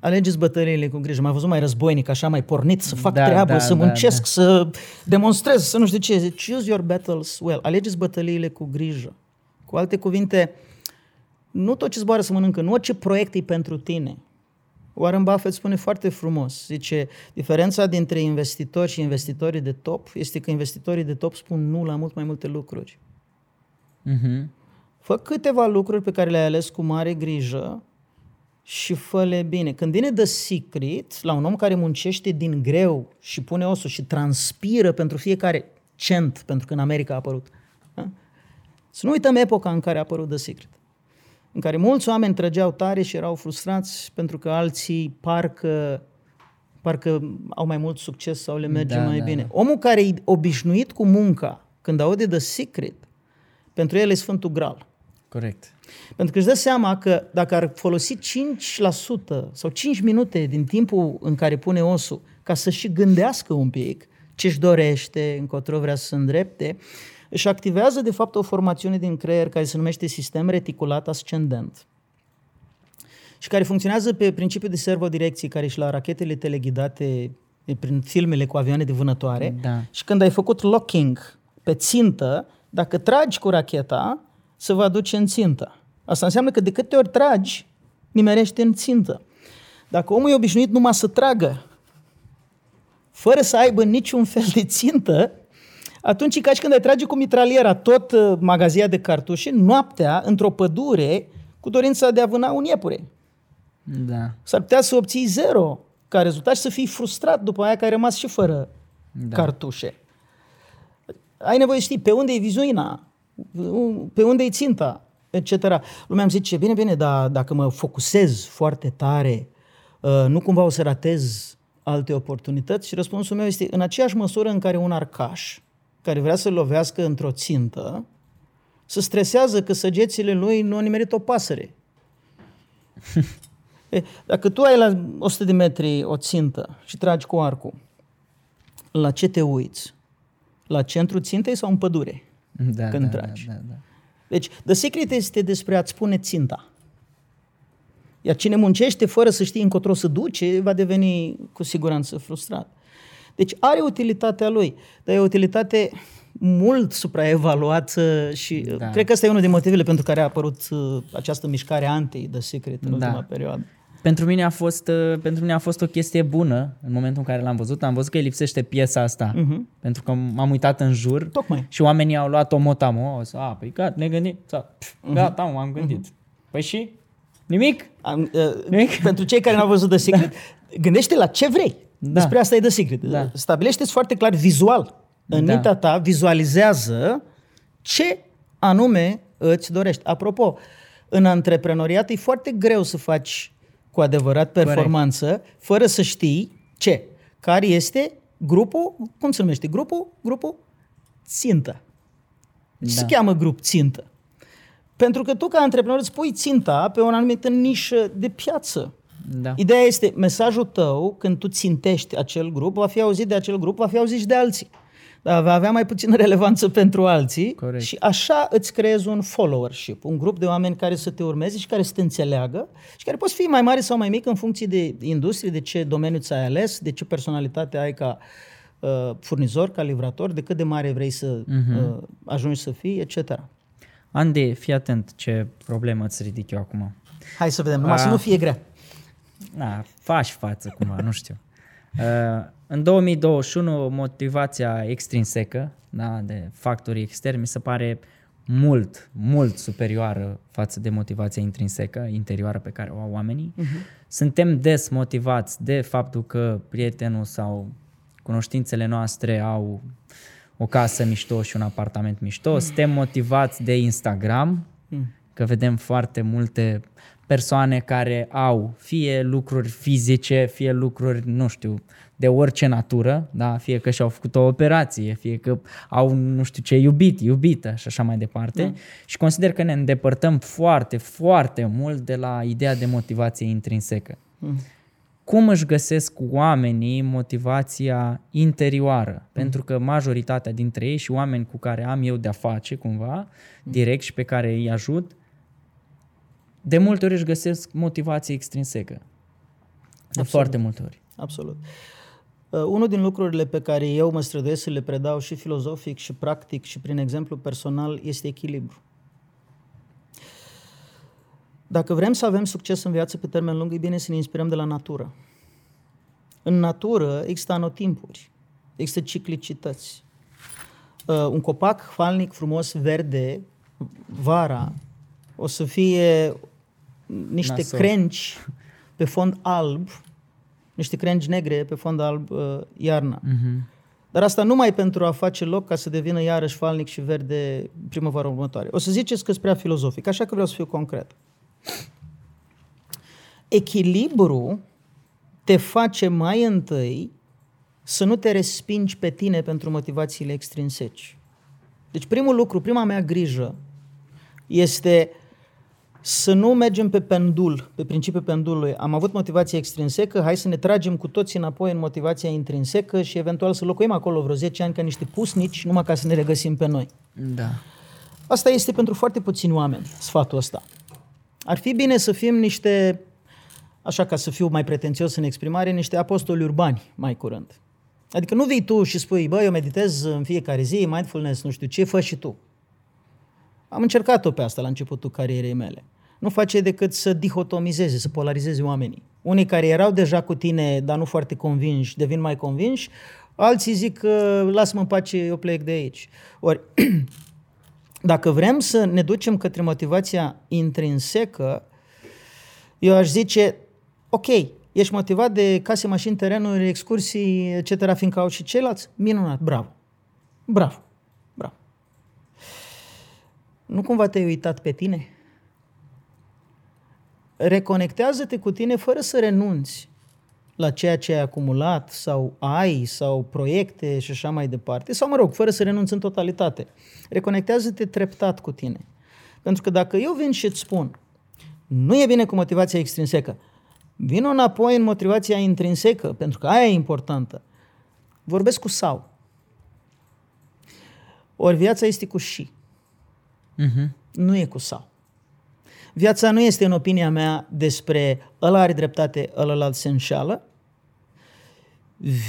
Alegeți bătăliile cu grijă. M-a văzut mai războinic, așa mai pornit, să fac Da, treabă, da, să da, muncesc, da. să demonstrez, să nu știu ce. Zice, Choose your battles well. Alegeți bătăliile cu grijă. Cu alte cuvinte, nu tot ce zboară să mănâncă, nu orice proiect e pentru tine. Warren Buffett spune foarte frumos, zice, diferența dintre investitori și investitorii de top este că investitorii de top spun nu la mult mai multe lucruri. Mhm. Fă câteva lucruri pe care le-ai ales cu mare grijă și fă-le bine. Când vine The Secret, la un om care muncește din greu și pune osul și transpiră pentru fiecare cent, pentru că în America a apărut. Da? Să nu uităm epoca în care a apărut The Secret. În care mulți oameni trăgeau tare și erau frustrați pentru că alții parcă parcă au mai mult succes sau le merge Da, mai da, bine. Omul care e obișnuit cu munca, când aude The Secret, pentru el e Sfântul Graal. Corect. Pentru că își dă seama că dacă ar folosi 5% sau 5 minute din timpul în care pune osul ca să și gândească un pic ce își dorește, încotro vrea să se îndrepte, își activează de fapt o formațiune din creier care se numește sistem reticulat ascendent și care funcționează pe principiul de servodirecție care și la rachetele teleghidate prin filmele cu avioane de vânătoare Da. și când ai făcut locking pe țintă, dacă tragi cu racheta, se va duce în țintă. Asta înseamnă că de câte ori tragi, nimerește în țintă. Dacă omul e obișnuit numai să tragă, fără să aibă niciun fel de țintă, atunci e ca și când ai trage cu mitraliera tot uh, magazia de cartușe, noaptea, într-o pădure, cu dorința de a vâna un iepure. Da. S-ar putea să obții zero ca rezultat și să fii frustrat după aia că ai rămas și fără Da. da. cartușe. Ai nevoie să știi pe unde e vizuina, pe unde e ținta, etc. Lumea îmi zice, bine, bine, dar dacă mă focusez foarte tare, uh, nu cumva o să ratez alte oportunități? Și răspunsul meu este, în aceeași măsură în care un arcaș care vrea să lovească într-o țintă, se stresează că săgețile lui nu au nimerit o pasăre. E, dacă tu ai la 100 de metri o țintă și tragi cu arcul, la ce te uiți? La centrul țintei sau în pădure? Da, Când da, tragi. Da, da, da. Deci, The Secret este despre a-ți pune ținta. Iar cine muncește fără să știe încotro să duce, va deveni cu siguranță frustrat. Deci are utilitatea lui, dar e o utilitate mult supraevaluată și Da. da. cred că ăsta e unul din motivele pentru care a apărut uh, această mișcare anti-The Secret în Da. ultima perioadă. Pentru mine, a fost, uh, pentru mine a fost o chestie bună în momentul în care l-am văzut. Am văzut că îi lipsește piesa asta. Mhm. Pentru că m-am uitat în jur Tocmai. și oamenii au luat-o motamo. Au zis, a, păi gata, ne gândim. Sau, pf, Mhm. Gata, m-am gândit. Păi și? Nimic? Am, uh, pentru cei care nu au văzut The Secret, da. gândește la ce vrei. Da. Despre asta e The Secret. Da. Stabilește-ți foarte clar vizual. În da. mintea ta vizualizează ce anume îți dorești. Apropo, în antreprenoriat e foarte greu să faci cu adevărat performanță Corect. fără să știi ce? Care este grupul, cum se numește grupul? Grupul țintă. Da. Se cheamă grup țintă. Pentru că tu ca antreprenor îți pui ținta pe o anumită nișă de piață. Da. Ideea este, mesajul tău, când tu țintești acel grup, va fi auzit de acel grup, va fi auzit și de alții. Dar va avea mai puțină relevanță pentru alții Corect. și așa îți creezi un followership, un grup de oameni care să te urmeze și care să te înțeleagă și care poți fi mai mare sau mai mic în funcție de industrie, de ce domeniu ți-ai ales, de ce personalitate ai ca uh, furnizor, ca livrator, de cât de mare vrei să uh-huh. uh, ajungi să fii, etc. Andy, fii atent ce problemă îți ridic eu acum. Hai să vedem, numai A... să nu fie grea. Na, faci față cumva, nu știu. Uh, în 2021, motivația extrinsecă da, de factorii externi mi se pare mult, mult superioară față de motivația intrinsecă, interioară pe care o au oamenii. Uh-huh. Suntem des motivați de faptul că prietenul sau cunoștințele noastre au o casă mișto și un apartament mișto. Mm. Suntem motivați de Instagram, mm. că vedem foarte multe persoane care au fie lucruri fizice, fie lucruri, nu știu, de orice natură, da? fie că și-au făcut o operație, fie că au nu știu ce iubit, iubită și așa mai departe. Da. Și consider că ne îndepărtăm foarte, foarte mult de la ideea de motivație intrinsecă. Mm. Cum își găsesc oamenii motivația interioară? Mm. Pentru că majoritatea dintre ei și oameni cu care am eu de-a face cumva, mm. direct și pe care îi ajut, de multe ori își găsesc motivație extrinsecă. De Absolut. foarte multe ori. Absolut. Uh, unul din lucrurile pe care eu mă străduiesc să le predau și filozofic și practic și prin exemplu personal este echilibru. Dacă vrem să avem succes în viață pe termen lung, e bine să ne inspirăm de la natură. În natură există anotimpuri, există ciclicități. Uh, un copac falnic, frumos, verde, vara, o să fie niște Nasol. crengi pe fond alb, niște crengi negre pe fond alb uh, iarna. Uh-huh. Dar asta numai pentru a face loc ca să devină iarăși falnic și verde primăvara următoare. O să ziceți că sunt prea filozofic, așa că vreau să fiu concret. Echilibru te face mai întâi să nu te respingi pe tine pentru motivațiile extrinseci. Deci primul lucru, prima mea grijă este să nu mergem pe pendul, pe principiul pendulului. Am avut motivație extrinsecă, hai să ne tragem cu toții înapoi în motivația intrinsecă și eventual să locuim acolo vreo 10 ani ca niște pusnici, numai ca să ne regăsim pe noi. Da. Asta este pentru foarte puțini oameni, sfatul ăsta. Ar fi bine să fim niște, așa ca să fiu mai pretențios în exprimare, niște apostoli urbani mai curând. Adică nu vii tu și spui, bă, eu meditez în fiecare zi, mindfulness, nu știu ce, fă și tu. Am încercat-o pe asta la începutul carierei mele. Nu face decât să dihotomizeze, să polarizeze oamenii. Unii care erau deja cu tine, dar nu foarte convinși, devin mai convinși, alții zic că lasă-mă în pace, eu plec de aici. Ori, dacă vrem să ne ducem către motivația intrinsecă, eu aș zice, ok, ești motivat de case, mașini, terenuri, excursii, etc., fiindcă au și ceilalți? Minunat, bravo. Bravo. Bravo. Nu cumva te-ai uitat pe tine? Reconectează-te cu tine fără să renunți la ceea ce ai acumulat sau ai sau proiecte și așa mai departe, sau mă rog, fără să renunți în totalitate. Reconectează-te treptat cu tine. Pentru că dacă eu vin și îți spun, nu e bine cu motivația extrinsecă, vin înapoi în motivația intrinsecă, pentru că aia e importantă. Vorbesc cu sau. Ori viața este cu și. Uh-huh. Nu e cu sau. Viața nu este, în opinia mea, despre ăla are dreptate, ălălalt se înșală.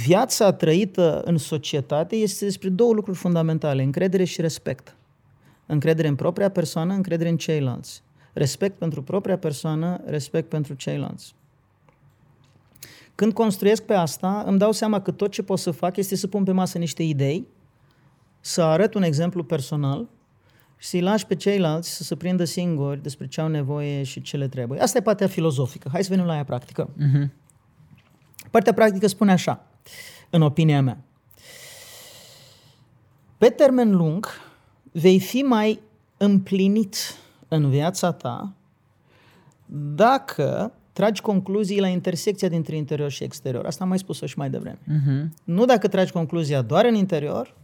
Viața trăită în societate este despre două lucruri fundamentale, încredere și respect. Încredere în propria persoană, încredere în ceilalți. Respect pentru propria persoană, respect pentru ceilalți. Când construiesc pe asta, îmi dau seama că tot ce pot să fac este să pun pe masă niște idei, să arăt un exemplu personal și să-i lași pe ceilalți să se prindă singuri despre ce au nevoie și ce le trebuie. Asta e partea filozofică. Hai să venim la ea practică. Uh-huh. Partea practică spune așa, în opinia mea. Pe termen lung, vei fi mai împlinit în viața ta dacă tragi concluzii la intersecția dintre interior și exterior. Asta am mai spus-o și mai devreme. Uh-huh. Nu dacă tragi concluzia doar în interior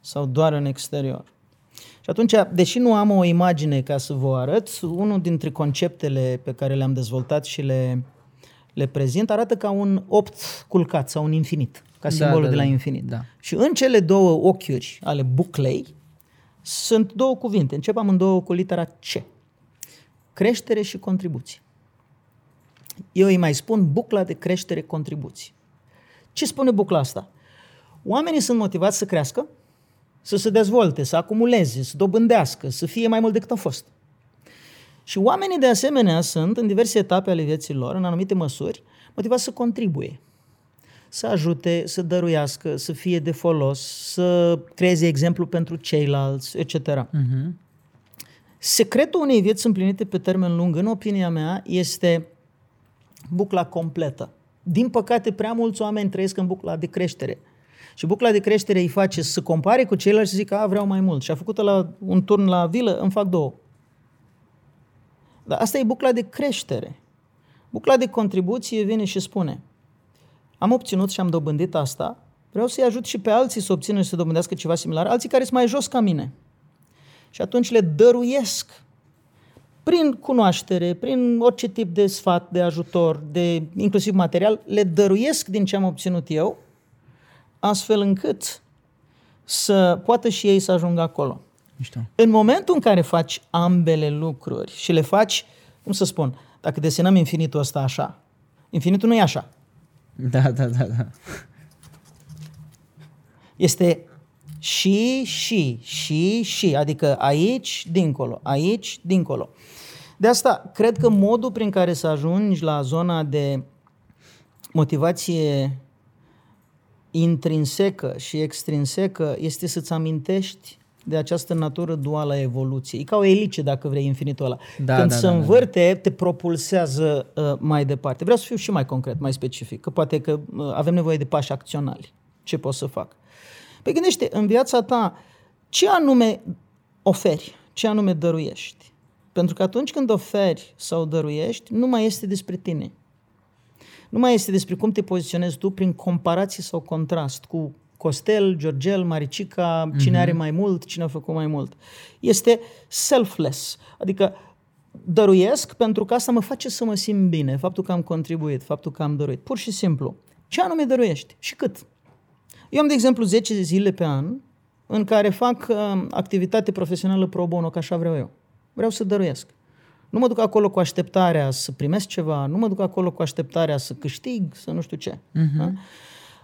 sau doar în exterior. Și atunci, deși nu am o imagine ca să vă arăt, unul dintre conceptele pe care le-am dezvoltat și le, le prezint arată ca un opt culcat sau un infinit, ca simbolul da, de la da. infinit. Da. Și în cele două ochiuri ale buclei sunt două cuvinte. Încep amândouă cu litera C. Creștere și contribuție. Eu îi mai spun bucla de creștere-contribuție. Ce spune bucla asta? Oamenii sunt motivați să crească, să se dezvolte, să acumuleze, să dobândească, să fie mai mult decât au fost. Și oamenii de asemenea sunt, în diverse etape ale vieții lor, în anumite măsuri, motivați să contribuie, să ajute, să dăruiască, să fie de folos, să creeze exemplu pentru ceilalți, etc. Uh-huh. Secretul unei vieți împlinite pe termen lung, în opinia mea, este bucla completă. Din păcate, prea mulți oameni trăiesc în bucla de creștere. Și bucla de creștere îi face să se compare cu ceilalți și să zică, a, vreau mai mult. Și a făcut la un turn la vilă, îmi fac două. Dar asta e bucla de creștere. Bucla de contribuție vine și spune, am obținut și am dobândit asta, vreau să-i ajut și pe alții să obțină și să dobândească ceva similar, alții care sunt mai jos ca mine. Și atunci le dăruiesc prin cunoaștere, prin orice tip de sfat, de ajutor, de inclusiv material, le dăruiesc din ce am obținut eu, astfel încât să poată și ei să ajungă acolo. Mișto. În momentul în care faci ambele lucruri și le faci, cum să spun, dacă desenăm infinitul ăsta așa, infinitul nu e așa. Da, da, da, da. Este și, și, și, și, adică aici, dincolo, aici, dincolo. De asta, cred că modul prin care să ajungi la zona de motivație intrinsecă și extrinsecă este să-ți amintești de această natură duală a evoluției. E ca o elice, dacă vrei, infinitul ăla. Da, Când da, se da, da. învârte, te propulsează uh, mai departe. Vreau să fiu și mai concret, mai specific, că poate că uh, avem nevoie de pași acționali. Ce pot să fac? Păi gândește, în viața ta, ce anume oferi, ce anume dăruiești? Pentru că atunci când oferi sau dăruiești, nu mai este despre tine. Nu mai este despre cum te poziționezi tu prin comparație sau contrast cu Costel, Georgel, Maricica, cine are mai mult, cine a făcut mai mult. Este selfless, adică dăruiesc pentru că asta mă face să mă simt bine, faptul că am contribuit, faptul că am dăruit. Pur și simplu. Ce anume dăruiești și cât? Eu am, de exemplu, 10 zile pe an în care fac uh, activitate profesională pro bono, că așa vreau eu. Vreau să dăruiesc. Nu mă duc acolo cu așteptarea să primesc ceva, nu mă duc acolo cu așteptarea să câștig, să nu știu ce. Uh-huh. Da?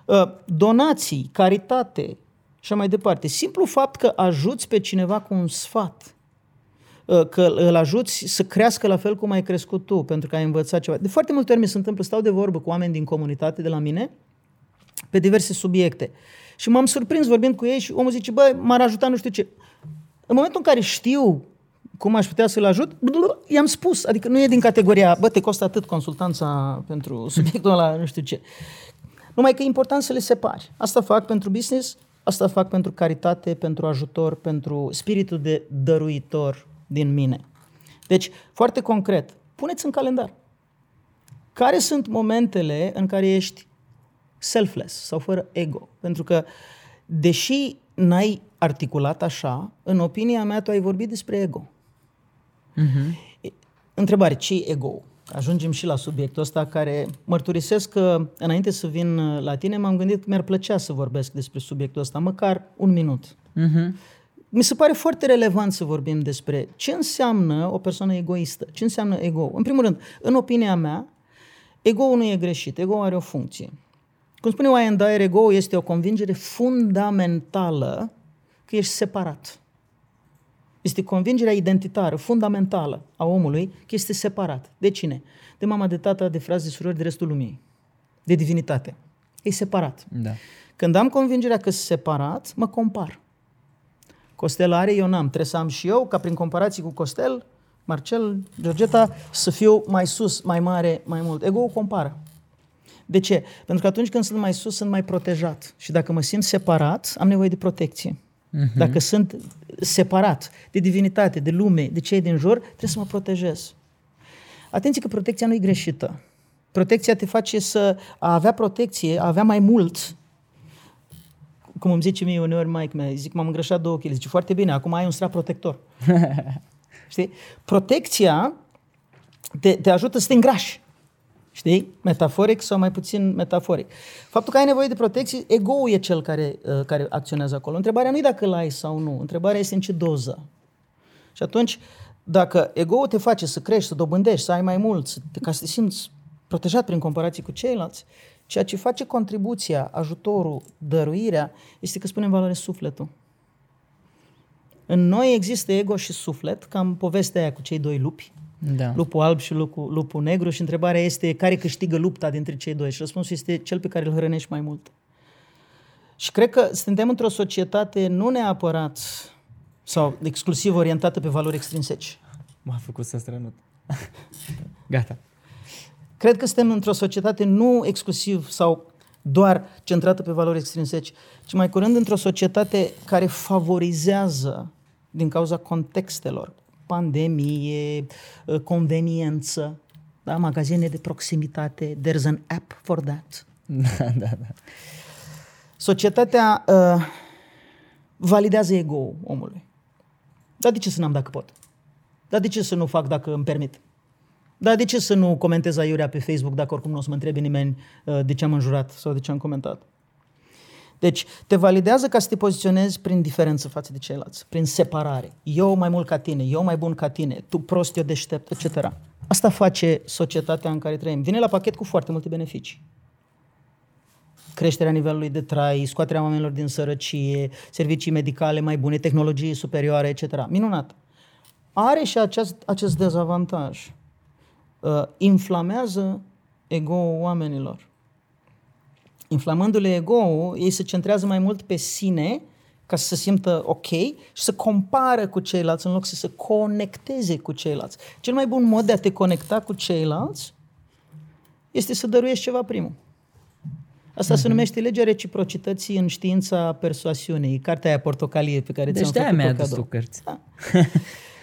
Uh, Donații, caritate și așa mai departe. Simplu fapt că ajuți pe cineva cu un sfat, uh, că îl ajuți să crească la fel cum ai crescut tu, pentru că ai învățat ceva. De foarte multe ori mi se întâmplă, stau de vorbă cu oameni din comunitate de la mine, pe diverse subiecte. Și m-am surprins vorbind cu ei și omul zice, bă, m-ar ajuta nu știu ce. În momentul în care știu cum aș putea să-l ajut, i-am spus. Adică nu e din categoria, bă, te costă atât consultanța pentru subiectul ăla, nu știu ce. Numai că e important să le separi. Asta fac pentru business, asta fac pentru caritate, pentru ajutor, pentru spiritul de dăruitor din mine. Deci, foarte concret, puneți în calendar. Care sunt momentele în care ești selfless sau fără ego? Pentru că, deși n-ai articulat așa, în opinia mea tu ai vorbit despre ego. Uh-huh. Întrebare, ce e ego? Ajungem și la subiectul ăsta care mărturisesc că înainte să vin la tine m-am gândit că mi-ar plăcea să vorbesc despre subiectul ăsta, măcar un minut. Uh-huh. Mi se pare foarte relevant să vorbim despre ce înseamnă o persoană egoistă, ce înseamnă ego. În primul rând, în opinia mea, ego nu e greșit, ego are o funcție. Cum spune Wayne Dyer, ego este o convingere fundamentală că ești separat. Este convingerea identitară, fundamentală a omului că este separat. De cine? De mama, de tata, de frați, de surori, de restul lumii. De divinitate. E separat. Da. Când am convingerea că sunt separat, mă compar. Costel are, eu n-am. Trebuie să am și eu, ca prin comparație cu Costel, Marcel, Georgeta, să fiu mai sus, mai mare, mai mult. Ego compară. De ce? Pentru că atunci când sunt mai sus, sunt mai protejat. Și dacă mă simt separat, am nevoie de protecție. Uh-huh. Dacă sunt separat de divinitate, de lume, de cei din jur, trebuie să mă protejez. Atenție că protecția nu e greșită. Protecția te face să a avea protecție, a avea mai mult. Cum îmi zice mie uneori Mike, mea, zic, m-am îngrășat două kg. Zice, foarte bine, acum ai un strat protector. Știi? Protecția te, te ajută să te îngrași. Știi? Metaforic sau mai puțin metaforic. Faptul că ai nevoie de protecție, ego e cel care, uh, care acționează acolo. Întrebarea nu e dacă îl ai sau nu. Întrebarea este în ce doză. Și atunci, dacă ego te face să crești, să dobândești, să ai mai mult, să te, ca să te simți protejat prin comparație cu ceilalți, ceea ce face contribuția, ajutorul, dăruirea, este că spunem valoare sufletul. În noi există ego și suflet, cam povestea aia cu cei doi lupi, Da. lupul alb și lupul, lupul negru și întrebarea este care câștigă lupta dintre cei doi și răspunsul este cel pe care îl hrănești mai mult. Și cred că suntem într-o societate nu neapărat sau exclusiv orientată pe valori extrinseci. M-a făcut să strănut. Gata. Cred că suntem într-o societate nu exclusiv sau doar centrată pe valori extrinseci, ci mai curând într-o societate care favorizează din cauza contextelor, pandemie, uh, conveniență, da? magazine de proximitate, there's an app for that. Da, da, da. Societatea uh, validează ego omului. Dar de ce să n-am dacă pot? Dar de ce să nu fac dacă îmi permit? Dar de ce să nu comentez aiurea pe Facebook dacă oricum nu o să mă întrebe nimeni uh, de ce am înjurat sau de ce am comentat? Deci, te validează ca să te poziționezi prin diferență față de ceilalți, prin separare. Eu mai mult ca tine, eu mai bun ca tine, tu prost, eu deștept, etc. Asta face societatea în care trăim. Vine la pachet cu foarte multe beneficii creșterea nivelului de trai, scoaterea oamenilor din sărăcie, servicii medicale mai bune, tehnologii superioare, etc. Minunat. Are și acest, acest dezavantaj. Uh, inflamează ego oamenilor. Inflamându-le ego ei se centrează mai mult pe sine ca să se simtă ok și să compară cu ceilalți în loc să se conecteze cu ceilalți. Cel mai bun mod de a te conecta cu ceilalți este să dăruiești ceva primul. Asta se numește legea reciprocității în știința persoasiunii, cartea aia portocalie pe care Deci ți-am de-aia făcut-o mi-ai adus cadou. tu cărți. Da.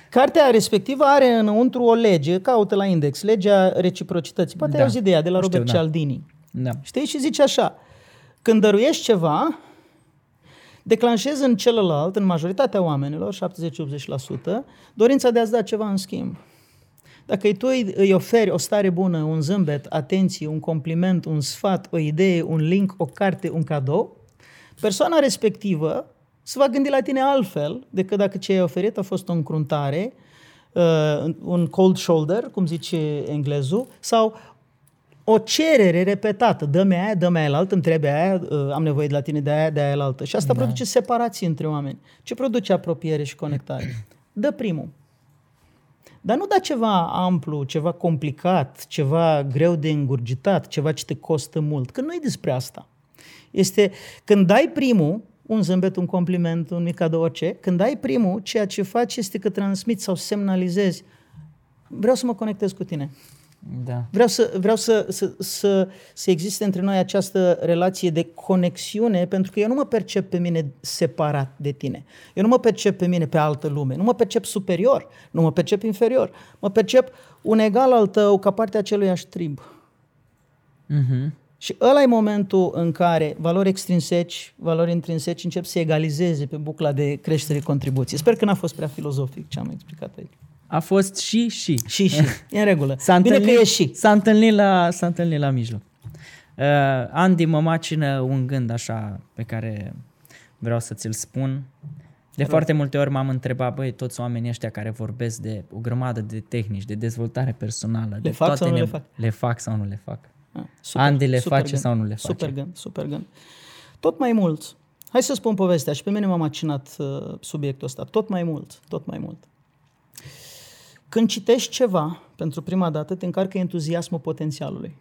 Cartea respectivă are înăuntru o lege, caută la index, legea reciprocității. Poate Da. ai auzit de ea, de la O Robert știu, da. Cialdini. Da. Știi? Și zice așa, când dăruiești ceva, declanșezi în celălalt, în majoritatea oamenilor, 70-80%, dorința de a-ți da ceva în schimb. Dacă îi tu îi, îi oferi o stare bună, un zâmbet, atenție, un compliment, un sfat, o idee, un link, o carte, un cadou, persoana respectivă se va gândi la tine altfel decât dacă ce ai oferit a fost o încruntare, uh, un cold shoulder, cum zice englezul, sau o cerere repetată. Dă-mi aia, dă-mi aia la altă, îmi trebuie aia, uh, am nevoie de la tine de aia, de aia la altă. Și asta da. produce separație între oameni. Ce produce apropiere și conectare? Dă primul. Dar nu da ceva amplu, ceva complicat, ceva greu de îngurgitat, ceva ce te costă mult. Că nu e despre asta. Este când dai primul, un zâmbet, un compliment, un mic cadou, orice, când dai primul, ceea ce faci este că transmiți sau semnalizezi vreau să mă conectez cu tine. Da. Vreau să, vreau să, să, să, să existe între noi această relație de conexiune, pentru că eu nu mă percep pe mine separat de tine. Eu nu mă percep pe mine pe altă lume. Nu mă percep superior, nu mă percep inferior. Mă percep un egal al tău ca parte a aceluiași trib. Mhm. Și ăla e momentul în care valori extrinseci, valori intrinseci încep să se egalizeze pe bucla de creștere contribuție. Sper că n-a fost prea filozofic ce am explicat aici. A fost și și. Și, și. E în regulă. S-a Bine întâlnit, că e și. S-a întâlnit la, s-a întâlnit la mijloc. Uh, Andy, mă macină un gând așa pe care vreau să ți-l spun. De foarte multe ori m-am întrebat, băi, toți oamenii ăștia care vorbesc de o grămadă de tehnici, de dezvoltare personală, de fac toate sau nu le neb- fac? Le fac sau nu le fac? Ah, Andy le super face gând. sau nu le face? Super gând, super gând. Tot mai mult. Hai să spun povestea și pe mine m-a macinat uh, subiectul ăsta. Tot mai mult, tot mai mult. Când citești ceva pentru prima dată, te încarcă entuziasmul potențialului.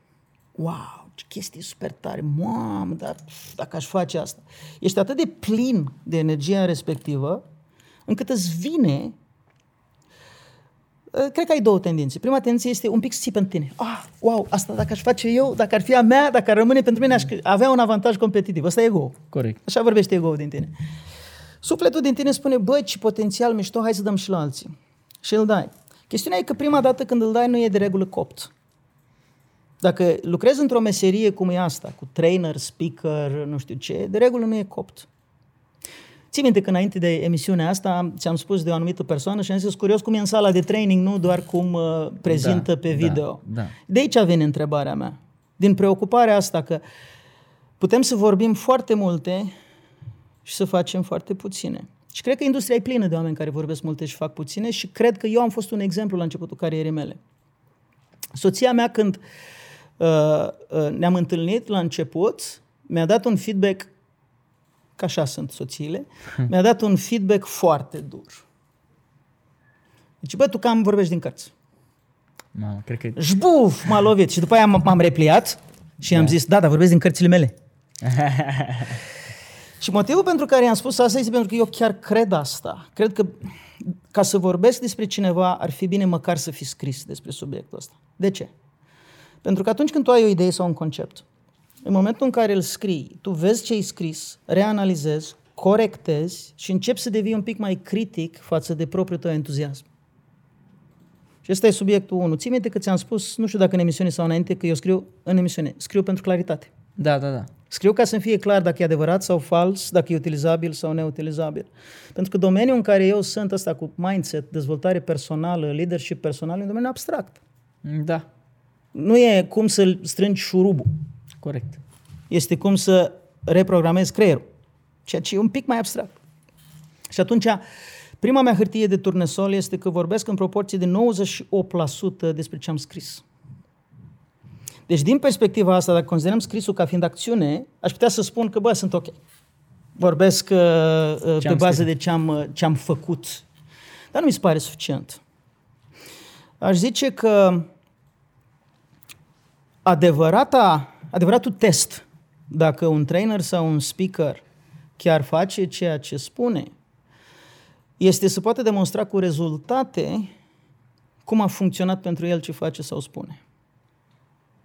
Wow, ce chestie super tare, mamă, dar pf, dacă aș face asta. Ești atât de plin de energia respectivă, încât îți vine Uh, cred că ai două tendințe. Prima tendință este un pic să ții pentru tine. Ah, wow, asta dacă aș face eu, dacă ar fi a mea, dacă ar rămâne pentru mine, aș avea un avantaj competitiv. Asta e ego. Corect. Așa vorbește ego din tine. Sufletul din tine spune, băi, ce potențial mișto, hai să dăm și la alții. Și îl dai. Chestiunea e că prima dată când îl dai nu e de regulă copt. Dacă lucrezi într-o meserie cum e asta, cu trainer, speaker, nu știu ce, de regulă nu e copt. Ții minte că înainte de emisiunea asta ți-am spus de o anumită persoană și am zis curios cum e în sala de training, nu doar cum uh, prezintă da, pe video. Da, da. De aici vine întrebarea mea. Din preocuparea asta că putem să vorbim foarte multe și să facem foarte puține. Și cred că industria e plină de oameni care vorbesc multe și fac puține și cred că eu am fost un exemplu la începutul carierei mele. Soția mea când uh, uh, ne-am întâlnit la început, mi-a dat un feedback că așa sunt soțiile, mi-a dat un feedback foarte dur. Deci, bă, tu cam vorbești din cărți. Ma, cred că... Jbuf, m-a lovit. Și după aia m-am repliat și da. am zis, da, dar vorbesc din cărțile mele. și motivul pentru care i-am spus asta este pentru că eu chiar cred asta. Cred că ca să vorbesc despre cineva, ar fi bine măcar să fi scris despre subiectul ăsta. De ce? Pentru că atunci când tu ai o idee sau un concept, în momentul în care îl scrii, tu vezi ce ai scris, reanalizezi, corectezi și începi să devii un pic mai critic față de propriul tău entuziasm. Și ăsta e subiectul 1. Ții minte că ți-am spus, nu știu dacă în emisiune sau înainte, că eu scriu în emisiune. Scriu pentru claritate. Da, da, da. Scriu ca să fie clar dacă e adevărat sau fals, dacă e utilizabil sau neutilizabil. Pentru că domeniul în care eu sunt ăsta cu mindset, dezvoltare personală, leadership personal, e un domeniu abstract. Da. Nu e cum să strângi șurubul. Corect. Este cum să reprogramezi creierul, ceea ce e un pic mai abstract. Și atunci, prima mea hârtie de turnesol este că vorbesc în proporție de 98% despre ce am scris. Deci, din perspectiva asta, dacă considerăm scrisul ca fiind acțiune, aș putea să spun că, bă, sunt ok. Vorbesc uh, uh pe bază scris. de ce am, uh, ce am făcut. Dar nu mi se pare suficient. Aș zice că adevărata adevăratul test dacă un trainer sau un speaker chiar face ceea ce spune, este să poată demonstra cu rezultate cum a funcționat pentru el ce face sau spune.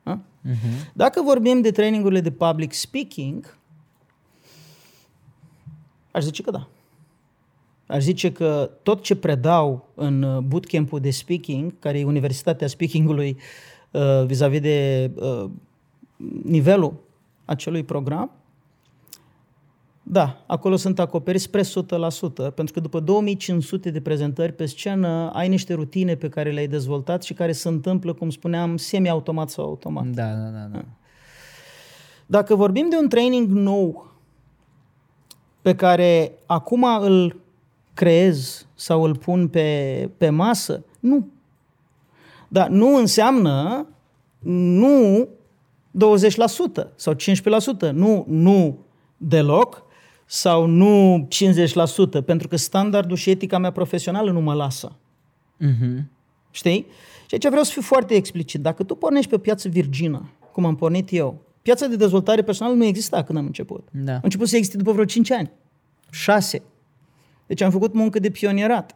Da? Uh-huh. Dacă vorbim de trainingurile de public speaking, aș zice că da. Aș zice că tot ce predau în bootcamp-ul de speaking, care e Universitatea Speakingului uh, vis-a-vis de uh, nivelul acelui program, da, acolo sunt acoperiți spre 100%, pentru că după 2500 de prezentări pe scenă ai niște rutine pe care le-ai dezvoltat și care se întâmplă, cum spuneam, semi-automat sau automat. Da, da, da. da. Dacă vorbim de un training nou pe care acum îl creez sau îl pun pe, pe masă, nu. Dar nu înseamnă nu 20% sau 15%, nu, nu deloc sau nu 50%, pentru că standardul și etica mea profesională nu mă lasă. Uh-huh. Știi? Și aici vreau să fiu foarte explicit. Dacă tu pornești pe o piață virgină, cum am pornit eu, piața de dezvoltare personală nu exista când am început. Da. Am început să existe după vreo 5 ani, 6. Deci am făcut muncă de pionierat.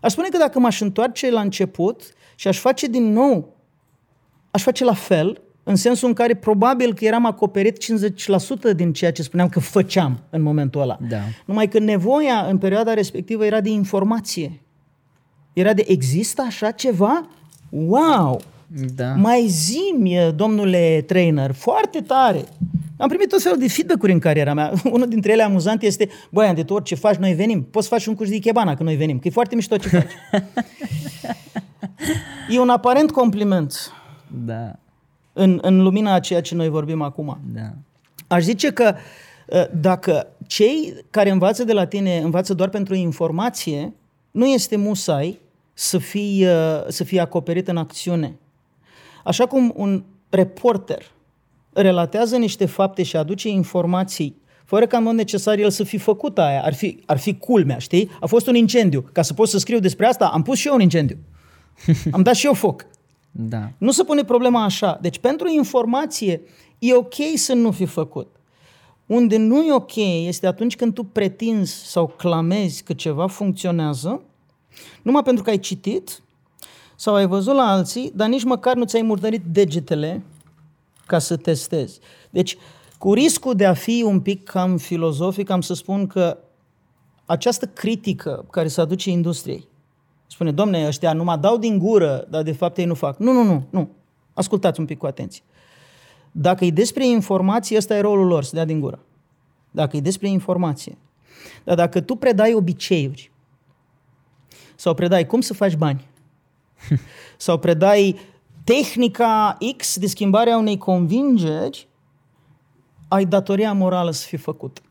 Aș spune că dacă m-aș întoarce la început și aș face din nou, aș face la fel, în sensul în care probabil că eram acoperit 50% din ceea ce spuneam că făceam în momentul ăla. Da. Numai că nevoia în perioada respectivă era de informație. Era de există așa ceva? Wow! Da. Mai zi domnule trainer, foarte tare. Am primit tot felul de feedback-uri în cariera mea. Unul dintre ele amuzant este, băi, de tot ce faci, noi venim. Poți să faci un curs de Ikebana că noi venim, că e foarte mișto ce faci. e un aparent compliment. Da în, în lumina a ceea ce noi vorbim acum. Da. Aș zice că ă, dacă cei care învață de la tine învață doar pentru informație, nu este musai să fii, ă, să fii acoperit în acțiune. Așa cum un reporter relatează niște fapte și aduce informații fără ca în mod necesar el să fi făcut aia. Ar fi, ar fi culmea, știi? A fost un incendiu. Ca să pot să scriu despre asta, am pus și eu un incendiu. Am dat și eu foc. Da. Nu se pune problema așa. Deci pentru informație e ok să nu fi făcut. Unde nu e ok este atunci când tu pretinzi sau clamezi că ceva funcționează, numai pentru că ai citit sau ai văzut la alții, dar nici măcar nu ți-ai murdărit degetele ca să testezi. Deci, cu riscul de a fi un pic cam filozofic, am să spun că această critică care se aduce industriei, spune, domne, ăștia numai dau din gură, dar de fapt ei nu fac. Nu, nu, nu, nu. Ascultați un pic cu atenție. Dacă e despre informație, ăsta e rolul lor, să dea din gură. Dacă e despre informație. Dar dacă tu predai obiceiuri sau predai cum să faci bani sau predai tehnica X de schimbare a unei convingeri, ai datoria morală să fii făcut.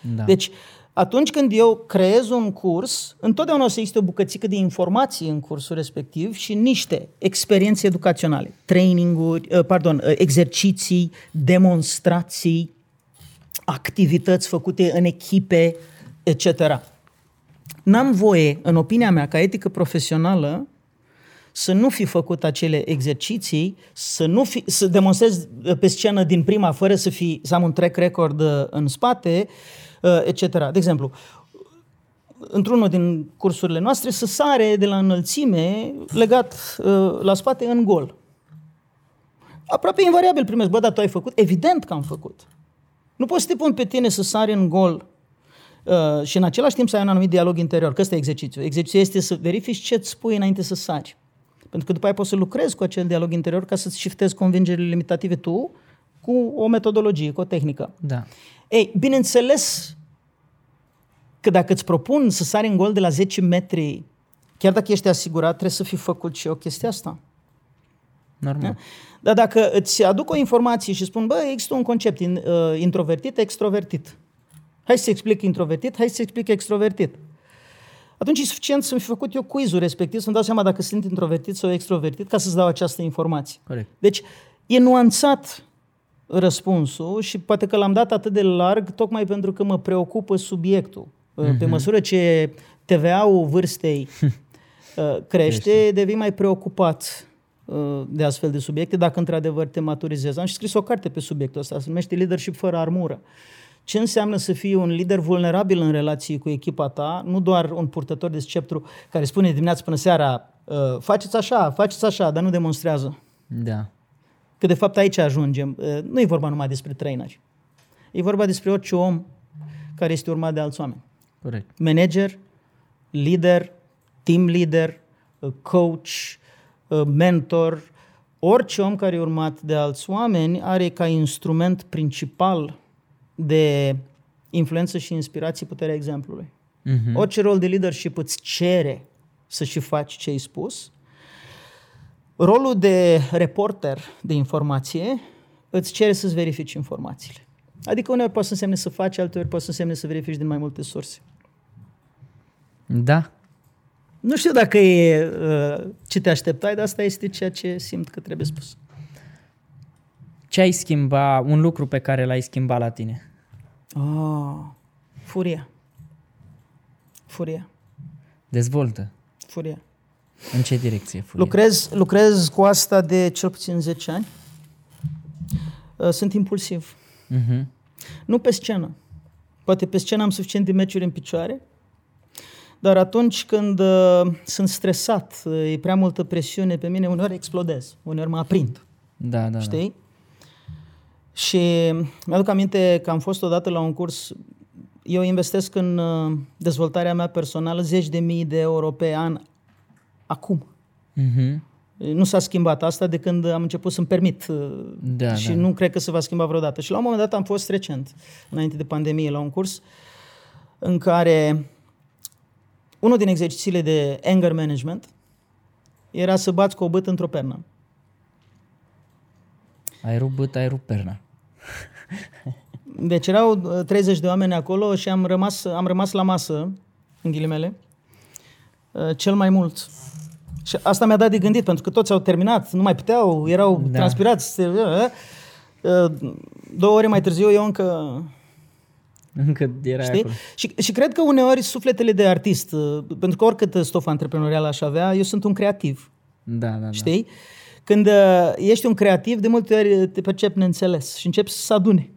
Da. Deci, atunci când eu creez un curs, întotdeauna o să existe o bucățică de informații în cursul respectiv și niște experiențe educaționale, traininguri, uh, pardon, uh, exerciții, demonstrații, activități făcute în echipe, etc. N-am voie, în opinia mea, ca etică profesională, să nu fi făcut acele exerciții, să nu fi, să demonstrez pe scenă din prima, fără să, fi, să am un track record uh, în spate, uh, etc. De exemplu, într-unul din cursurile noastre, să sare de la înălțime legat uh, la spate în gol. Aproape invariabil primesc, bă, dar tu ai făcut? Evident că am făcut. Nu poți să te pun pe tine să sari în gol uh, și în același timp să ai un anumit dialog interior, că ăsta e exercițiu. Exercițiul este să verifici ce îți spui înainte să sari. Pentru că după aia poți să lucrezi cu acel dialog interior ca să-ți shiftezi convingerile limitative tu cu o metodologie, cu o tehnică. Da. Ei, bineînțeles că dacă îți propun să sari în gol de la 10 metri, chiar dacă ești asigurat, trebuie să fi făcut și o chestie asta. Normal. Da? Dar dacă îți aduc o informație și spun, bă, există un concept in, uh, introvertit, extrovertit. Hai să explic introvertit, hai să explic extrovertit atunci e suficient să-mi fi făcut eu quizul respectiv, să-mi dau seama dacă sunt introvertit sau extrovertit, ca să-ți dau această informație. Corect. Deci, e nuanțat răspunsul și poate că l-am dat atât de larg tocmai pentru că mă preocupă subiectul. Mm-hmm. Pe mhm. măsură ce TVA-ul vârstei uh, crește, devii mai preocupat uh, de astfel de subiecte, dacă într-adevăr te maturizezi. Am și scris o carte pe subiectul ăsta, se numește Leadership fără armură ce înseamnă să fii un lider vulnerabil în relații cu echipa ta, nu doar un purtător de sceptru care spune dimineața până seara ă, faceți așa, faceți așa, dar nu demonstrează. Da. Că de fapt aici ajungem. Ă, nu e vorba numai despre traineri. E vorba despre orice om care este urmat de alți oameni. Corect. Manager, lider, team leader, ă, coach, mentor, orice om care e urmat de alți oameni are ca instrument principal de influență și inspirație puterea exemplului. Uh-huh. Orice rol de leadership îți cere să și faci ce ai spus. Rolul de reporter de informație îți cere să-ți verifici informațiile. Adică uneori poate să însemne să faci, alteori poate să însemne să verifici din mai multe surse. Da. Nu știu dacă e uh, ce te așteptai, dar asta este ceea ce simt că trebuie spus. Ce ai schimba, un lucru pe care l-ai schimbat la tine? Oh, furia. Furia. Dezvoltă. Furia. În ce direcție furia? Lucrez, lucrez cu asta de cel puțin 10 ani. Uh, sunt impulsiv. Uh-huh. Nu pe scenă. Poate pe scenă am suficient de meciuri în picioare, dar atunci când uh, sunt stresat, uh, e prea multă presiune pe mine, uneori explodez, uneori mă aprind. Da, da, Știi? Da. Și mi-aduc aminte că am fost odată la un curs, eu investesc în uh, dezvoltarea mea personală zeci de mii de euro pe an acum. Uh-huh. Nu s-a schimbat asta de când am început să-mi permit uh, da, și da. nu cred că se va schimba vreodată. Și la un moment dat am fost recent, înainte de pandemie, la un curs în care unul din exercițiile de anger management era să bați cu o bătă într-o pernă. Ai rupt băt, ai rupt perna. Deci erau 30 uh, de oameni acolo și am rămas, am rămas la masă, în ghilimele, uh, cel mai mult. Și asta mi-a dat de gândit, pentru că toți au terminat, nu mai puteau, erau da. transpirați. Uh, două ore mai târziu eu încă încă era Știi? Acolo. Și, și cred că uneori sufletele de artist, pentru că oricât stofă antreprenorială aș avea, eu sunt un creativ. Da, da, da. Știi? Când uh, ești un creativ, de multe ori te percepi neînțeles și începi să adune.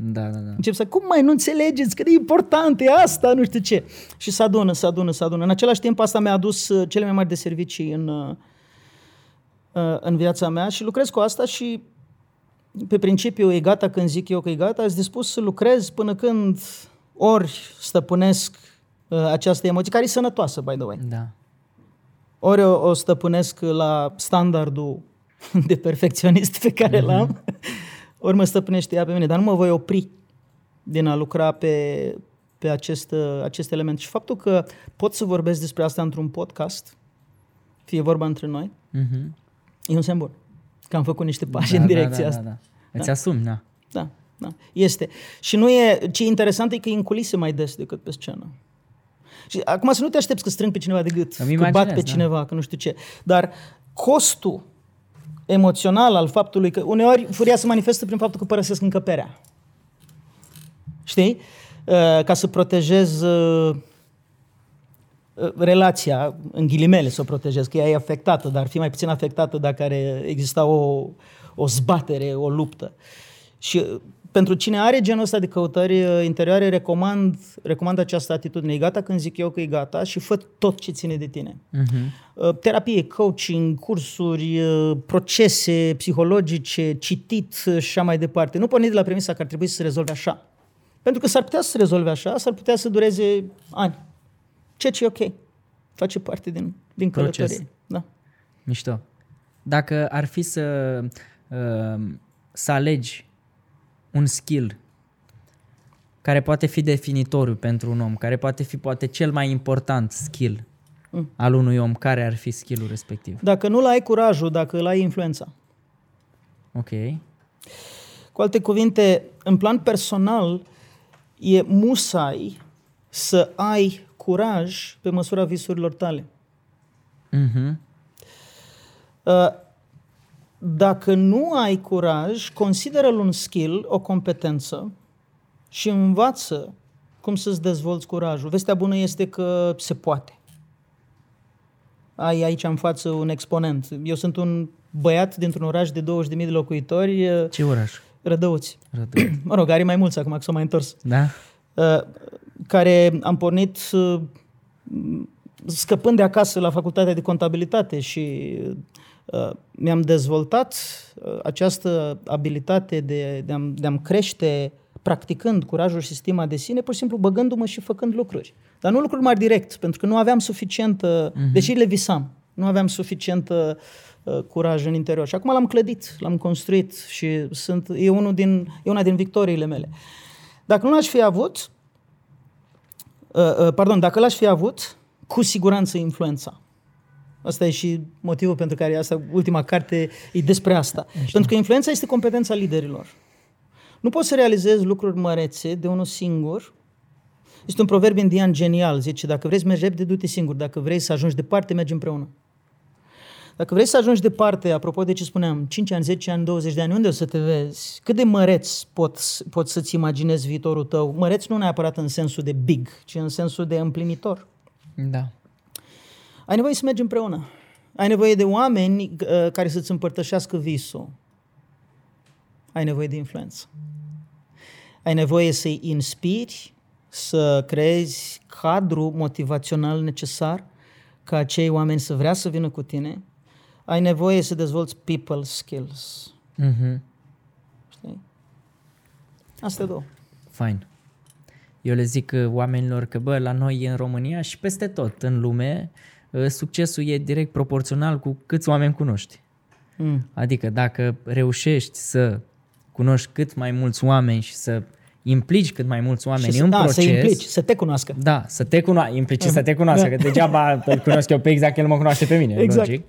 Da, da, da. Încep să, cum mai nu înțelegeți că e important, e asta, nu știu ce. Și să adună, să adună, să adună. În același timp, asta mi-a adus uh, cele mai mari de servicii în, uh, uh, în viața mea și lucrez cu asta și pe principiu e gata când zic eu că e gata, sunt dispus să lucrez până când ori stăpânesc uh, această emoție, care e sănătoasă, by the way. Da. Ori o, o stăpânesc la standardul de perfecționist pe care l-am, ori mă stăpânește ea pe mine, dar nu mă voi opri din a lucra pe, pe acest, uh, acest element. Și faptul că pot să vorbesc despre asta într-un podcast, fie vorba între noi, Mhm. e un semn bun. Că am făcut niște pași da, în direcția da, asta. Da, da. Îți asumi, da. Da, da, este. Și nu e, ce e interesant e că e în culise mai des decât pe scenă. Și acum să nu te aștepți că strâng pe cineva de gât, Îmi că bat imaginez, pe da. cineva, că nu știu ce. Dar costul emoțional al faptului că uneori furia se manifestă prin faptul că părăsesc încăperea. Știi? Uh, Ca să protejez uh, uh, relația, în ghilimele să o protejez, că ea e afectată, dar ar fi mai puțin afectată dacă ar exista o, o zbatere, o luptă. Și uh, pentru cine are genul ăsta de căutări uh, interioare, recomand, recomand această atitudine. E gata când zic eu că e gata și fă tot ce ține de tine. Mhm. Uh, Terapie, coaching, cursuri, uh, procese psihologice, citit uh, și așa mai departe. Nu porni de la premisa că ar trebui să se rezolve așa. Pentru că s-ar putea să se rezolve așa, s-ar putea să dureze ani. Ceea ce e ok. Face parte din, din Proces. călătorie. Da. Mișto. Dacă ar fi să, uh, să alegi un skill care poate fi definitoriu pentru un om, care poate fi poate cel mai important skill Mm. al unui om, care ar fi skillul respectiv? Dacă nu ai curajul, dacă îl ai influența. Ok. Cu alte cuvinte, în plan personal, e musai să ai curaj pe măsura visurilor tale. Mhm. Uh, Dacă nu ai curaj, consideră-l un skill, o competență și învață cum să-ți dezvolți curajul. Vestea bună este că se poate. Ai aici în față un exponent. Eu sunt un băiat dintr-un oraș de 20.000 de locuitori, uh, Ce oraș? Rădăuți. Rădăuț. Mă rog, are mai mulți acum că s-au mai întors. Da? Uh, care am pornit uh, scăpând de acasă la facultatea de contabilitate și uh, mi-am dezvoltat uh, această abilitate de, de, a, de a-mi crește practicând curajul și stima de sine, pur și simplu băgându-mă și făcând lucruri. Dar nu lucruri mari direct, pentru că nu aveam suficient, uh-huh. deși le visam, nu aveam suficient uh, curaj în interior. Și acum l-am clădit, l-am construit și sunt, e, unul din, e una din victoriile mele. Dacă nu l-aș fi avut, uh, uh, pardon, dacă l-aș fi avut, cu siguranță influența. Asta e și motivul pentru care asta, ultima carte e despre asta. Pentru că influența este competența liderilor. Nu poți să realizezi lucruri mărețe de unul singur. Este un proverb indian genial, zice, dacă vrei să mergi repede, du-te singur. Dacă vrei să ajungi departe, mergi împreună. Dacă vrei să ajungi departe, apropo de ce spuneam, 5 ani, 10 ani, 20 de ani, unde o să te vezi? Cât de măreț poți, poți să-ți imaginezi viitorul tău? Măreț nu neapărat în sensul de big, ci în sensul de împlinitor. Da. Ai nevoie să mergi împreună. Ai nevoie de oameni uh, care să-ți împărtășească visul. Ai nevoie de influență. Ai nevoie să-i inspiri, să creezi cadru motivațional necesar ca acei oameni să vrea să vină cu tine. Ai nevoie să dezvolți people skills. Mhm. Știi? Astea două. Fine. Eu le zic uh, oamenilor că, bă, la noi în România și peste tot în lume, uh, succesul e direct proporțional cu câți oameni cunoști. Mm. Adică dacă reușești să cunoști cât mai mulți oameni și să implici cât mai mulți oameni Și în să, da, proces, să implici, să te cunoască. Da, să te cunoască, implicit să te cunoască, că degeaba îl cunosc eu pe exact, el mă cunoaște pe mine, Exact. logic.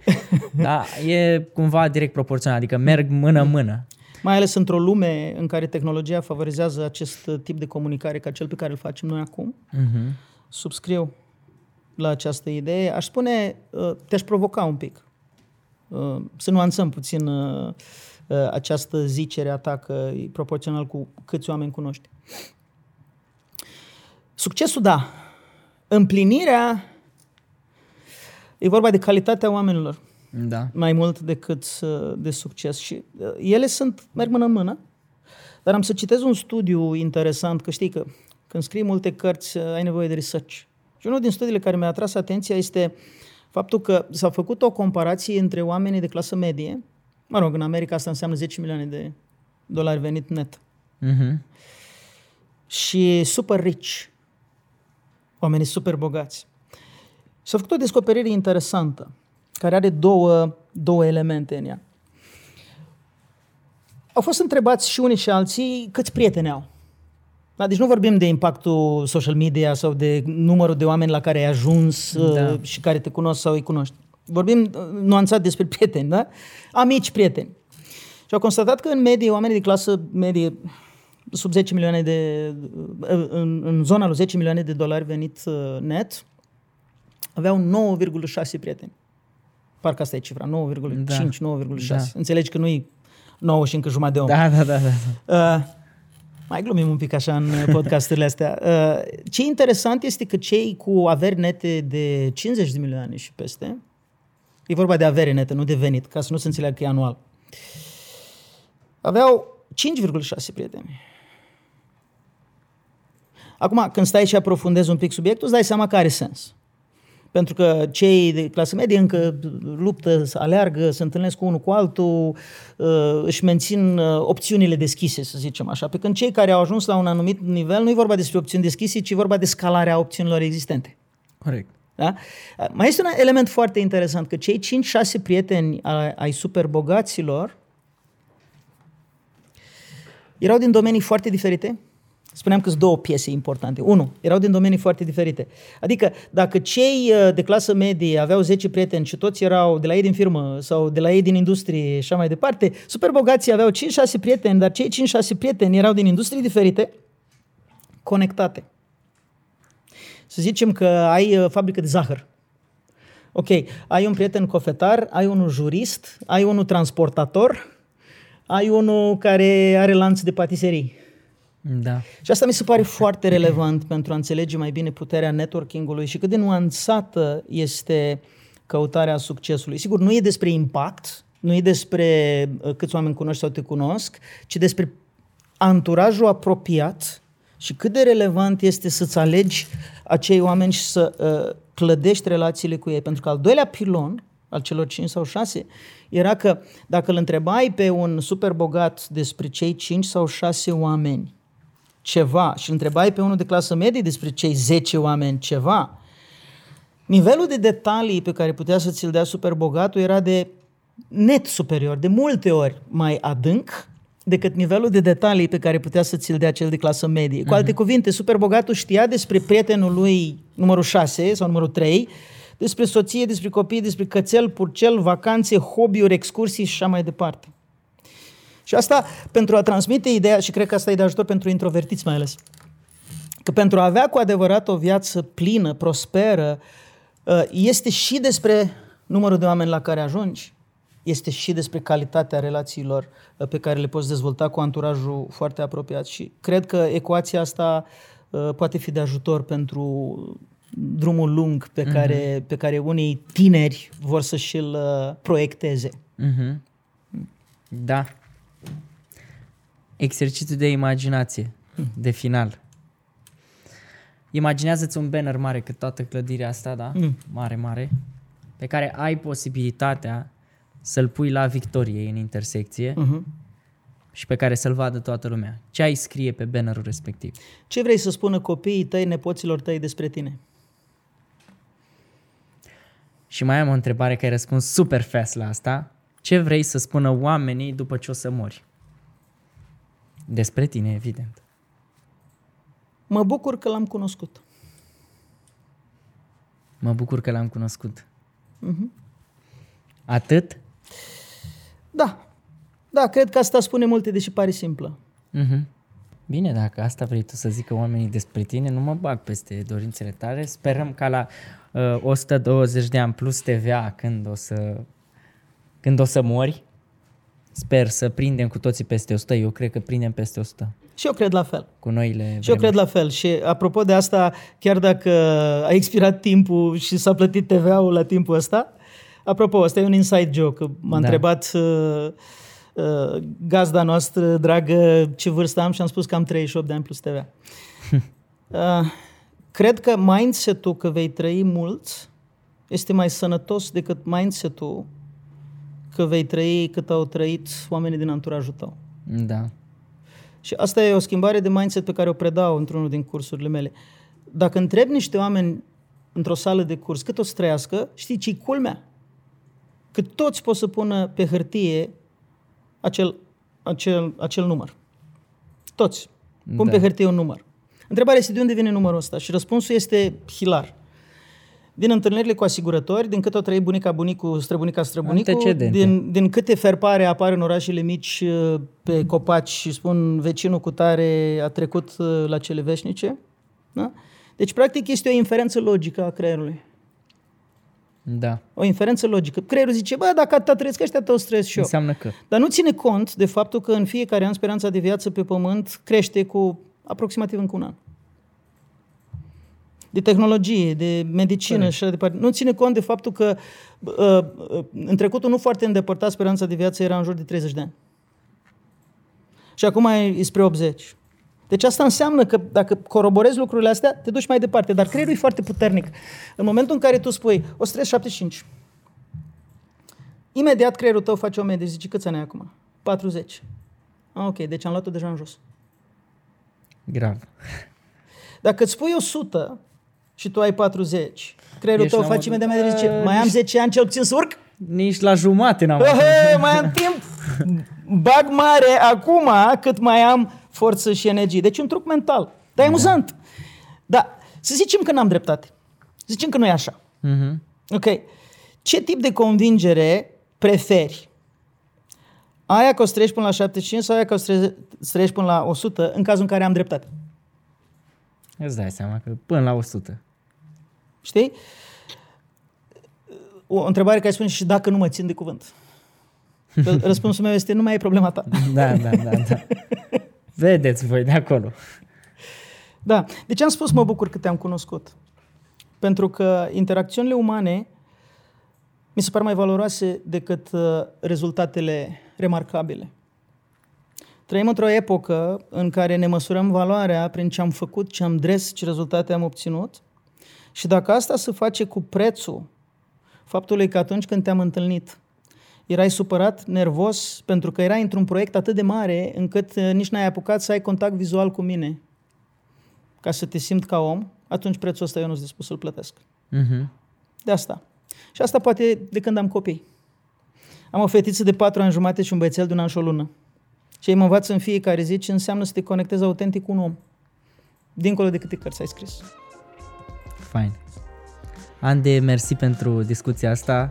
Da, e cumva direct proporțional, adică merg mână-mână. Mai ales într-o lume în care tehnologia favorizează acest uh, tip de comunicare ca cel pe care îl facem noi acum. Mhm. subscriu la această idee. Aș spune, uh, te-aș provoca un pic. Uh, Să nuanțăm puțin uh, uh, această zicere a ta că e proporțional cu câți oameni cunoști. Succesul, da. Împlinirea e vorba de calitatea oamenilor. Da. mai mult decât uh, de succes. Și uh, ele sunt, merg mână în mână, dar am să citez un studiu interesant, că știi că când scrii multe cărți uh, ai nevoie de research. Și unul din studiile care mi-a atras atenția este faptul că s-a făcut o comparație între oamenii de clasă medie, mă rog, în America asta înseamnă 10 milioane de dolari venit net, Mhm. și super rich, oamenii super bogați. S-a făcut o descoperire interesantă, care are două, două elemente în ea. Au fost întrebați și unii și alții câți prieteni au. Da, deci nu vorbim de impactul social media sau de numărul de oameni la care ai ajuns Da. da. și care te cunosc sau îi cunoști. Vorbim uh, nuanțat despre prieteni, da? Amici prieteni. Și au constatat că în medie, oamenii de clasă medie, sub 10 milioane de, în, în zona lui 10 milioane de dolari venit uh, net, aveau 9,6 prieteni. Parcă asta e cifra, 9,5, Da. 9,6. Da. Înțelegi că nu-i 9 și încă jumătate de om. Da, da, da, da. Uh, mai glumim un pic așa în podcasturile astea. Uh, ce e interesant este că cei cu averi nete de 50 de milioane și peste, e vorba de avere nete, nu de venit, ca să nu se înțeleagă că e anual, aveau 5,6 prieteni. Acum, când stai și aprofundezi un pic subiectul, îți dai seama că are sens. Pentru că cei de clasă medie încă luptă, aleargă, se întâlnesc cu unul cu altul, uh, își mențin uh, opțiunile deschise, să zicem așa. Pe când cei care au ajuns la un anumit nivel, nu e vorba despre opțiuni deschise, ci e vorba de scalarea opțiunilor existente. Corect. Da? Mai este un element foarte interesant, că cei 5-6 prieteni ai ai superbogaților erau din domenii foarte diferite. Spuneam că sunt două piese importante. Unu, erau din domenii foarte diferite. Adică dacă cei uh, de clasă medie aveau 10 prieteni și toți erau de la ei din firmă sau de la ei din industrie și așa mai departe, superbogații aveau 5-6 prieteni, dar cei 5-6 prieteni erau din industrii diferite, conectate. Să zicem că ai uh, fabrică de zahăr. Ok, ai un prieten cofetar, ai unul jurist, ai unul transportator, ai unul care are lanț de patiserii. Da. Și asta mi se pare foarte relevant pentru a înțelege mai bine puterea networking-ului și cât de nuanțată este căutarea succesului. Sigur, nu e despre impact, nu e despre uh, câți oameni cunoști sau te cunosc, ci despre anturajul apropiat și cât de relevant este să-ți alegi acei oameni și să uh, clădești relațiile cu ei. Pentru că al doilea pilon al celor 5 sau 6 era că dacă îl întrebai pe un super bogat despre cei 5 sau 6 oameni ceva și îl întrebai pe unul de clasă medie despre cei 10 oameni ceva, nivelul de detalii pe care putea să ți-l dea super bogatul era de net superior, de multe ori mai adânc decât nivelul de detalii pe care putea să ți-l dea cel de clasă medie. Cu alte cuvinte, super bogatul știa despre prietenul lui numărul 6 sau numărul 3, despre soție, despre copii, despre cățel, purcel, vacanțe, hobby-uri, excursii și așa mai departe. Și asta pentru a transmite ideea, și cred că asta e de ajutor pentru introvertiți mai ales, că pentru a avea cu adevărat o viață plină, prosperă, uh, este și despre numărul de oameni la care ajungi, este și despre calitatea relațiilor uh, pe care le poți dezvolta cu anturajul foarte apropiat. Și cred că ecuația asta uh, poate fi de ajutor pentru drumul lung pe, care, pe care unii tineri vor să și-l uh, proiecteze. Mhm. Da. Exercițiu de imaginație, de final. Imaginează-ți un banner mare cât toată clădirea asta, da? Mm. Mare, mare. Pe care ai posibilitatea să-l pui la Victoriei în intersecție Uh-huh. și pe care să-l vadă toată lumea. Ce ai scrie pe bannerul respectiv? Ce vrei să spună copiii tăi, nepoților tăi despre tine? Și mai am o întrebare care ai răspuns super fast la asta. Ce vrei să spună oamenii după ce o să mori? Despre tine, evident. Mă bucur că l-am cunoscut. Mă bucur că l-am cunoscut. Atât? Da. Da, cred că asta spune multe, deși pare simplă. Mhm. Bine, dacă asta vrei tu să zică oamenii despre tine, nu mă bag peste dorințele tale. Sperăm ca la uh, 120 de ani plus TVA când o să când o să mori. Sper să prindem cu toții peste 100. Eu cred că prindem peste 100 Și eu cred la fel. cu noile Și eu vremuri. cred la fel. Și apropo de asta, chiar dacă a expirat timpul și s-a plătit TVA-ul la timpul ăsta, Apropo, asta e un inside joke. M-a Da. întrebat uh, uh, gazda noastră, dragă, ce vârstă am și am spus că am 38 de ani plus TVA. uh, cred că mindset-ul că vei trăi mult este mai sănătos decât mindset-ul că vei trăi cât au trăit oamenii din anturajul tău. Da. Și asta e o schimbare de mindset pe care o predau într-unul din cursurile mele. Dacă întreb niște oameni într-o sală de curs cât o să trăiască, știi ce-i culmea? Că toți pot să pună pe hârtie acel, acel, acel număr. Toți. Pun Da. pe hârtie un număr. Întrebarea este de unde vine numărul ăsta și răspunsul este hilar. Din întâlnirile cu asigurători, din cât o trăi bunica, bunicul, străbunica, străbunicul, Antecedente. din, din câte ferpare apar în orașele mici uh, pe copaci și spun vecinul cu tare a trecut uh, la cele veșnice. Da? Deci, practic, este o inferență logică a creierului. Da. O inferență logică. Creierul zice, bă, dacă atâta trăiesc ăștia, tot stres și eu. Înseamnă că. Dar nu ține cont de faptul că în fiecare an speranța de viață pe pământ crește cu aproximativ încă un an. De tehnologie, de medicină Corect. și așa departe. Nu ține cont de faptul că uh, uh, în trecutul nu foarte îndepărtat speranța de viață era în jur de 30 de ani. Și acum e e spre 80. Deci asta înseamnă că dacă coroborezi lucrurile astea, te duci mai departe. Dar creierul e foarte puternic. În momentul în care tu spui, o stres 75, Imediat creierul tău face o medie și zice, câți ani ai acum? 40. Ah, ok, deci am luat-o deja în jos. Grav. Dacă îți spui 100 și tu ai 40, creierul Ești tău la face modul, imediat medie și zice, "Bă, mai am nici- 10 ani cel puțin să urc? Nici la jumate n-am ajuns. Ehe, mai am timp? Bag mare acum cât mai am forță și energie. Deci e un truc mental. Dar e amuzant. Da, să zicem că n-am dreptate. Să zicem că nu e așa. Mhm. Ok. Ce tip de convingere preferi? Aia că o să treci până la 75 sau aia că o să tre- să treci până la 100 în cazul în care am dreptate? Îți dai seama că până la 100. Știi? O întrebare care spune și dacă nu mă țin de cuvânt. Că Răspunsul meu este nu mai e problema ta. Da, da, da, da. Vedeți voi de acolo. Da. De ce am spus mă bucur că te-am cunoscut? Pentru că interacțiunile umane mi se par mai valoroase decât uh, rezultatele remarcabile. Trăim într-o epocă în care ne măsurăm valoarea prin ce am făcut, ce am dres, ce rezultate am obținut. Și dacă asta se face cu prețul faptului că atunci când te-am întâlnit, erai supărat, nervos, pentru că erai într-un proiect atât de mare încât uh, nici n-ai apucat să ai contact vizual cu mine ca să te simt ca om, atunci prețul ăsta eu nu sunt dispus să-l plătesc. Mhm. De asta. Și asta poate de când am copii. Am o fetiță de patru ani jumate și un băiețel de un an și o lună. Și ei mă învață în fiecare zi ce înseamnă să te conectezi autentic cu un om. Dincolo de câte cărți ai scris. Fain. Ande, mersi pentru discuția asta.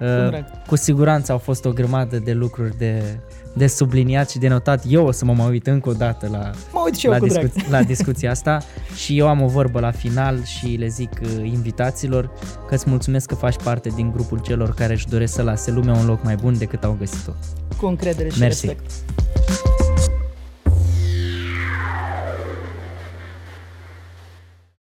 Uh, drag. cu siguranță au fost o grămadă de lucruri de, de subliniat și de notat. Eu o să mă mai uit încă o dată la, Mă uit și eu la, cu drag. discu- la discuția asta și eu am o vorbă la final și le zic uh, invitaților că îți mulțumesc că faci parte din grupul celor care își doresc să lase lumea un loc mai bun decât au găsit-o. Cu încredere și Mersi. respect.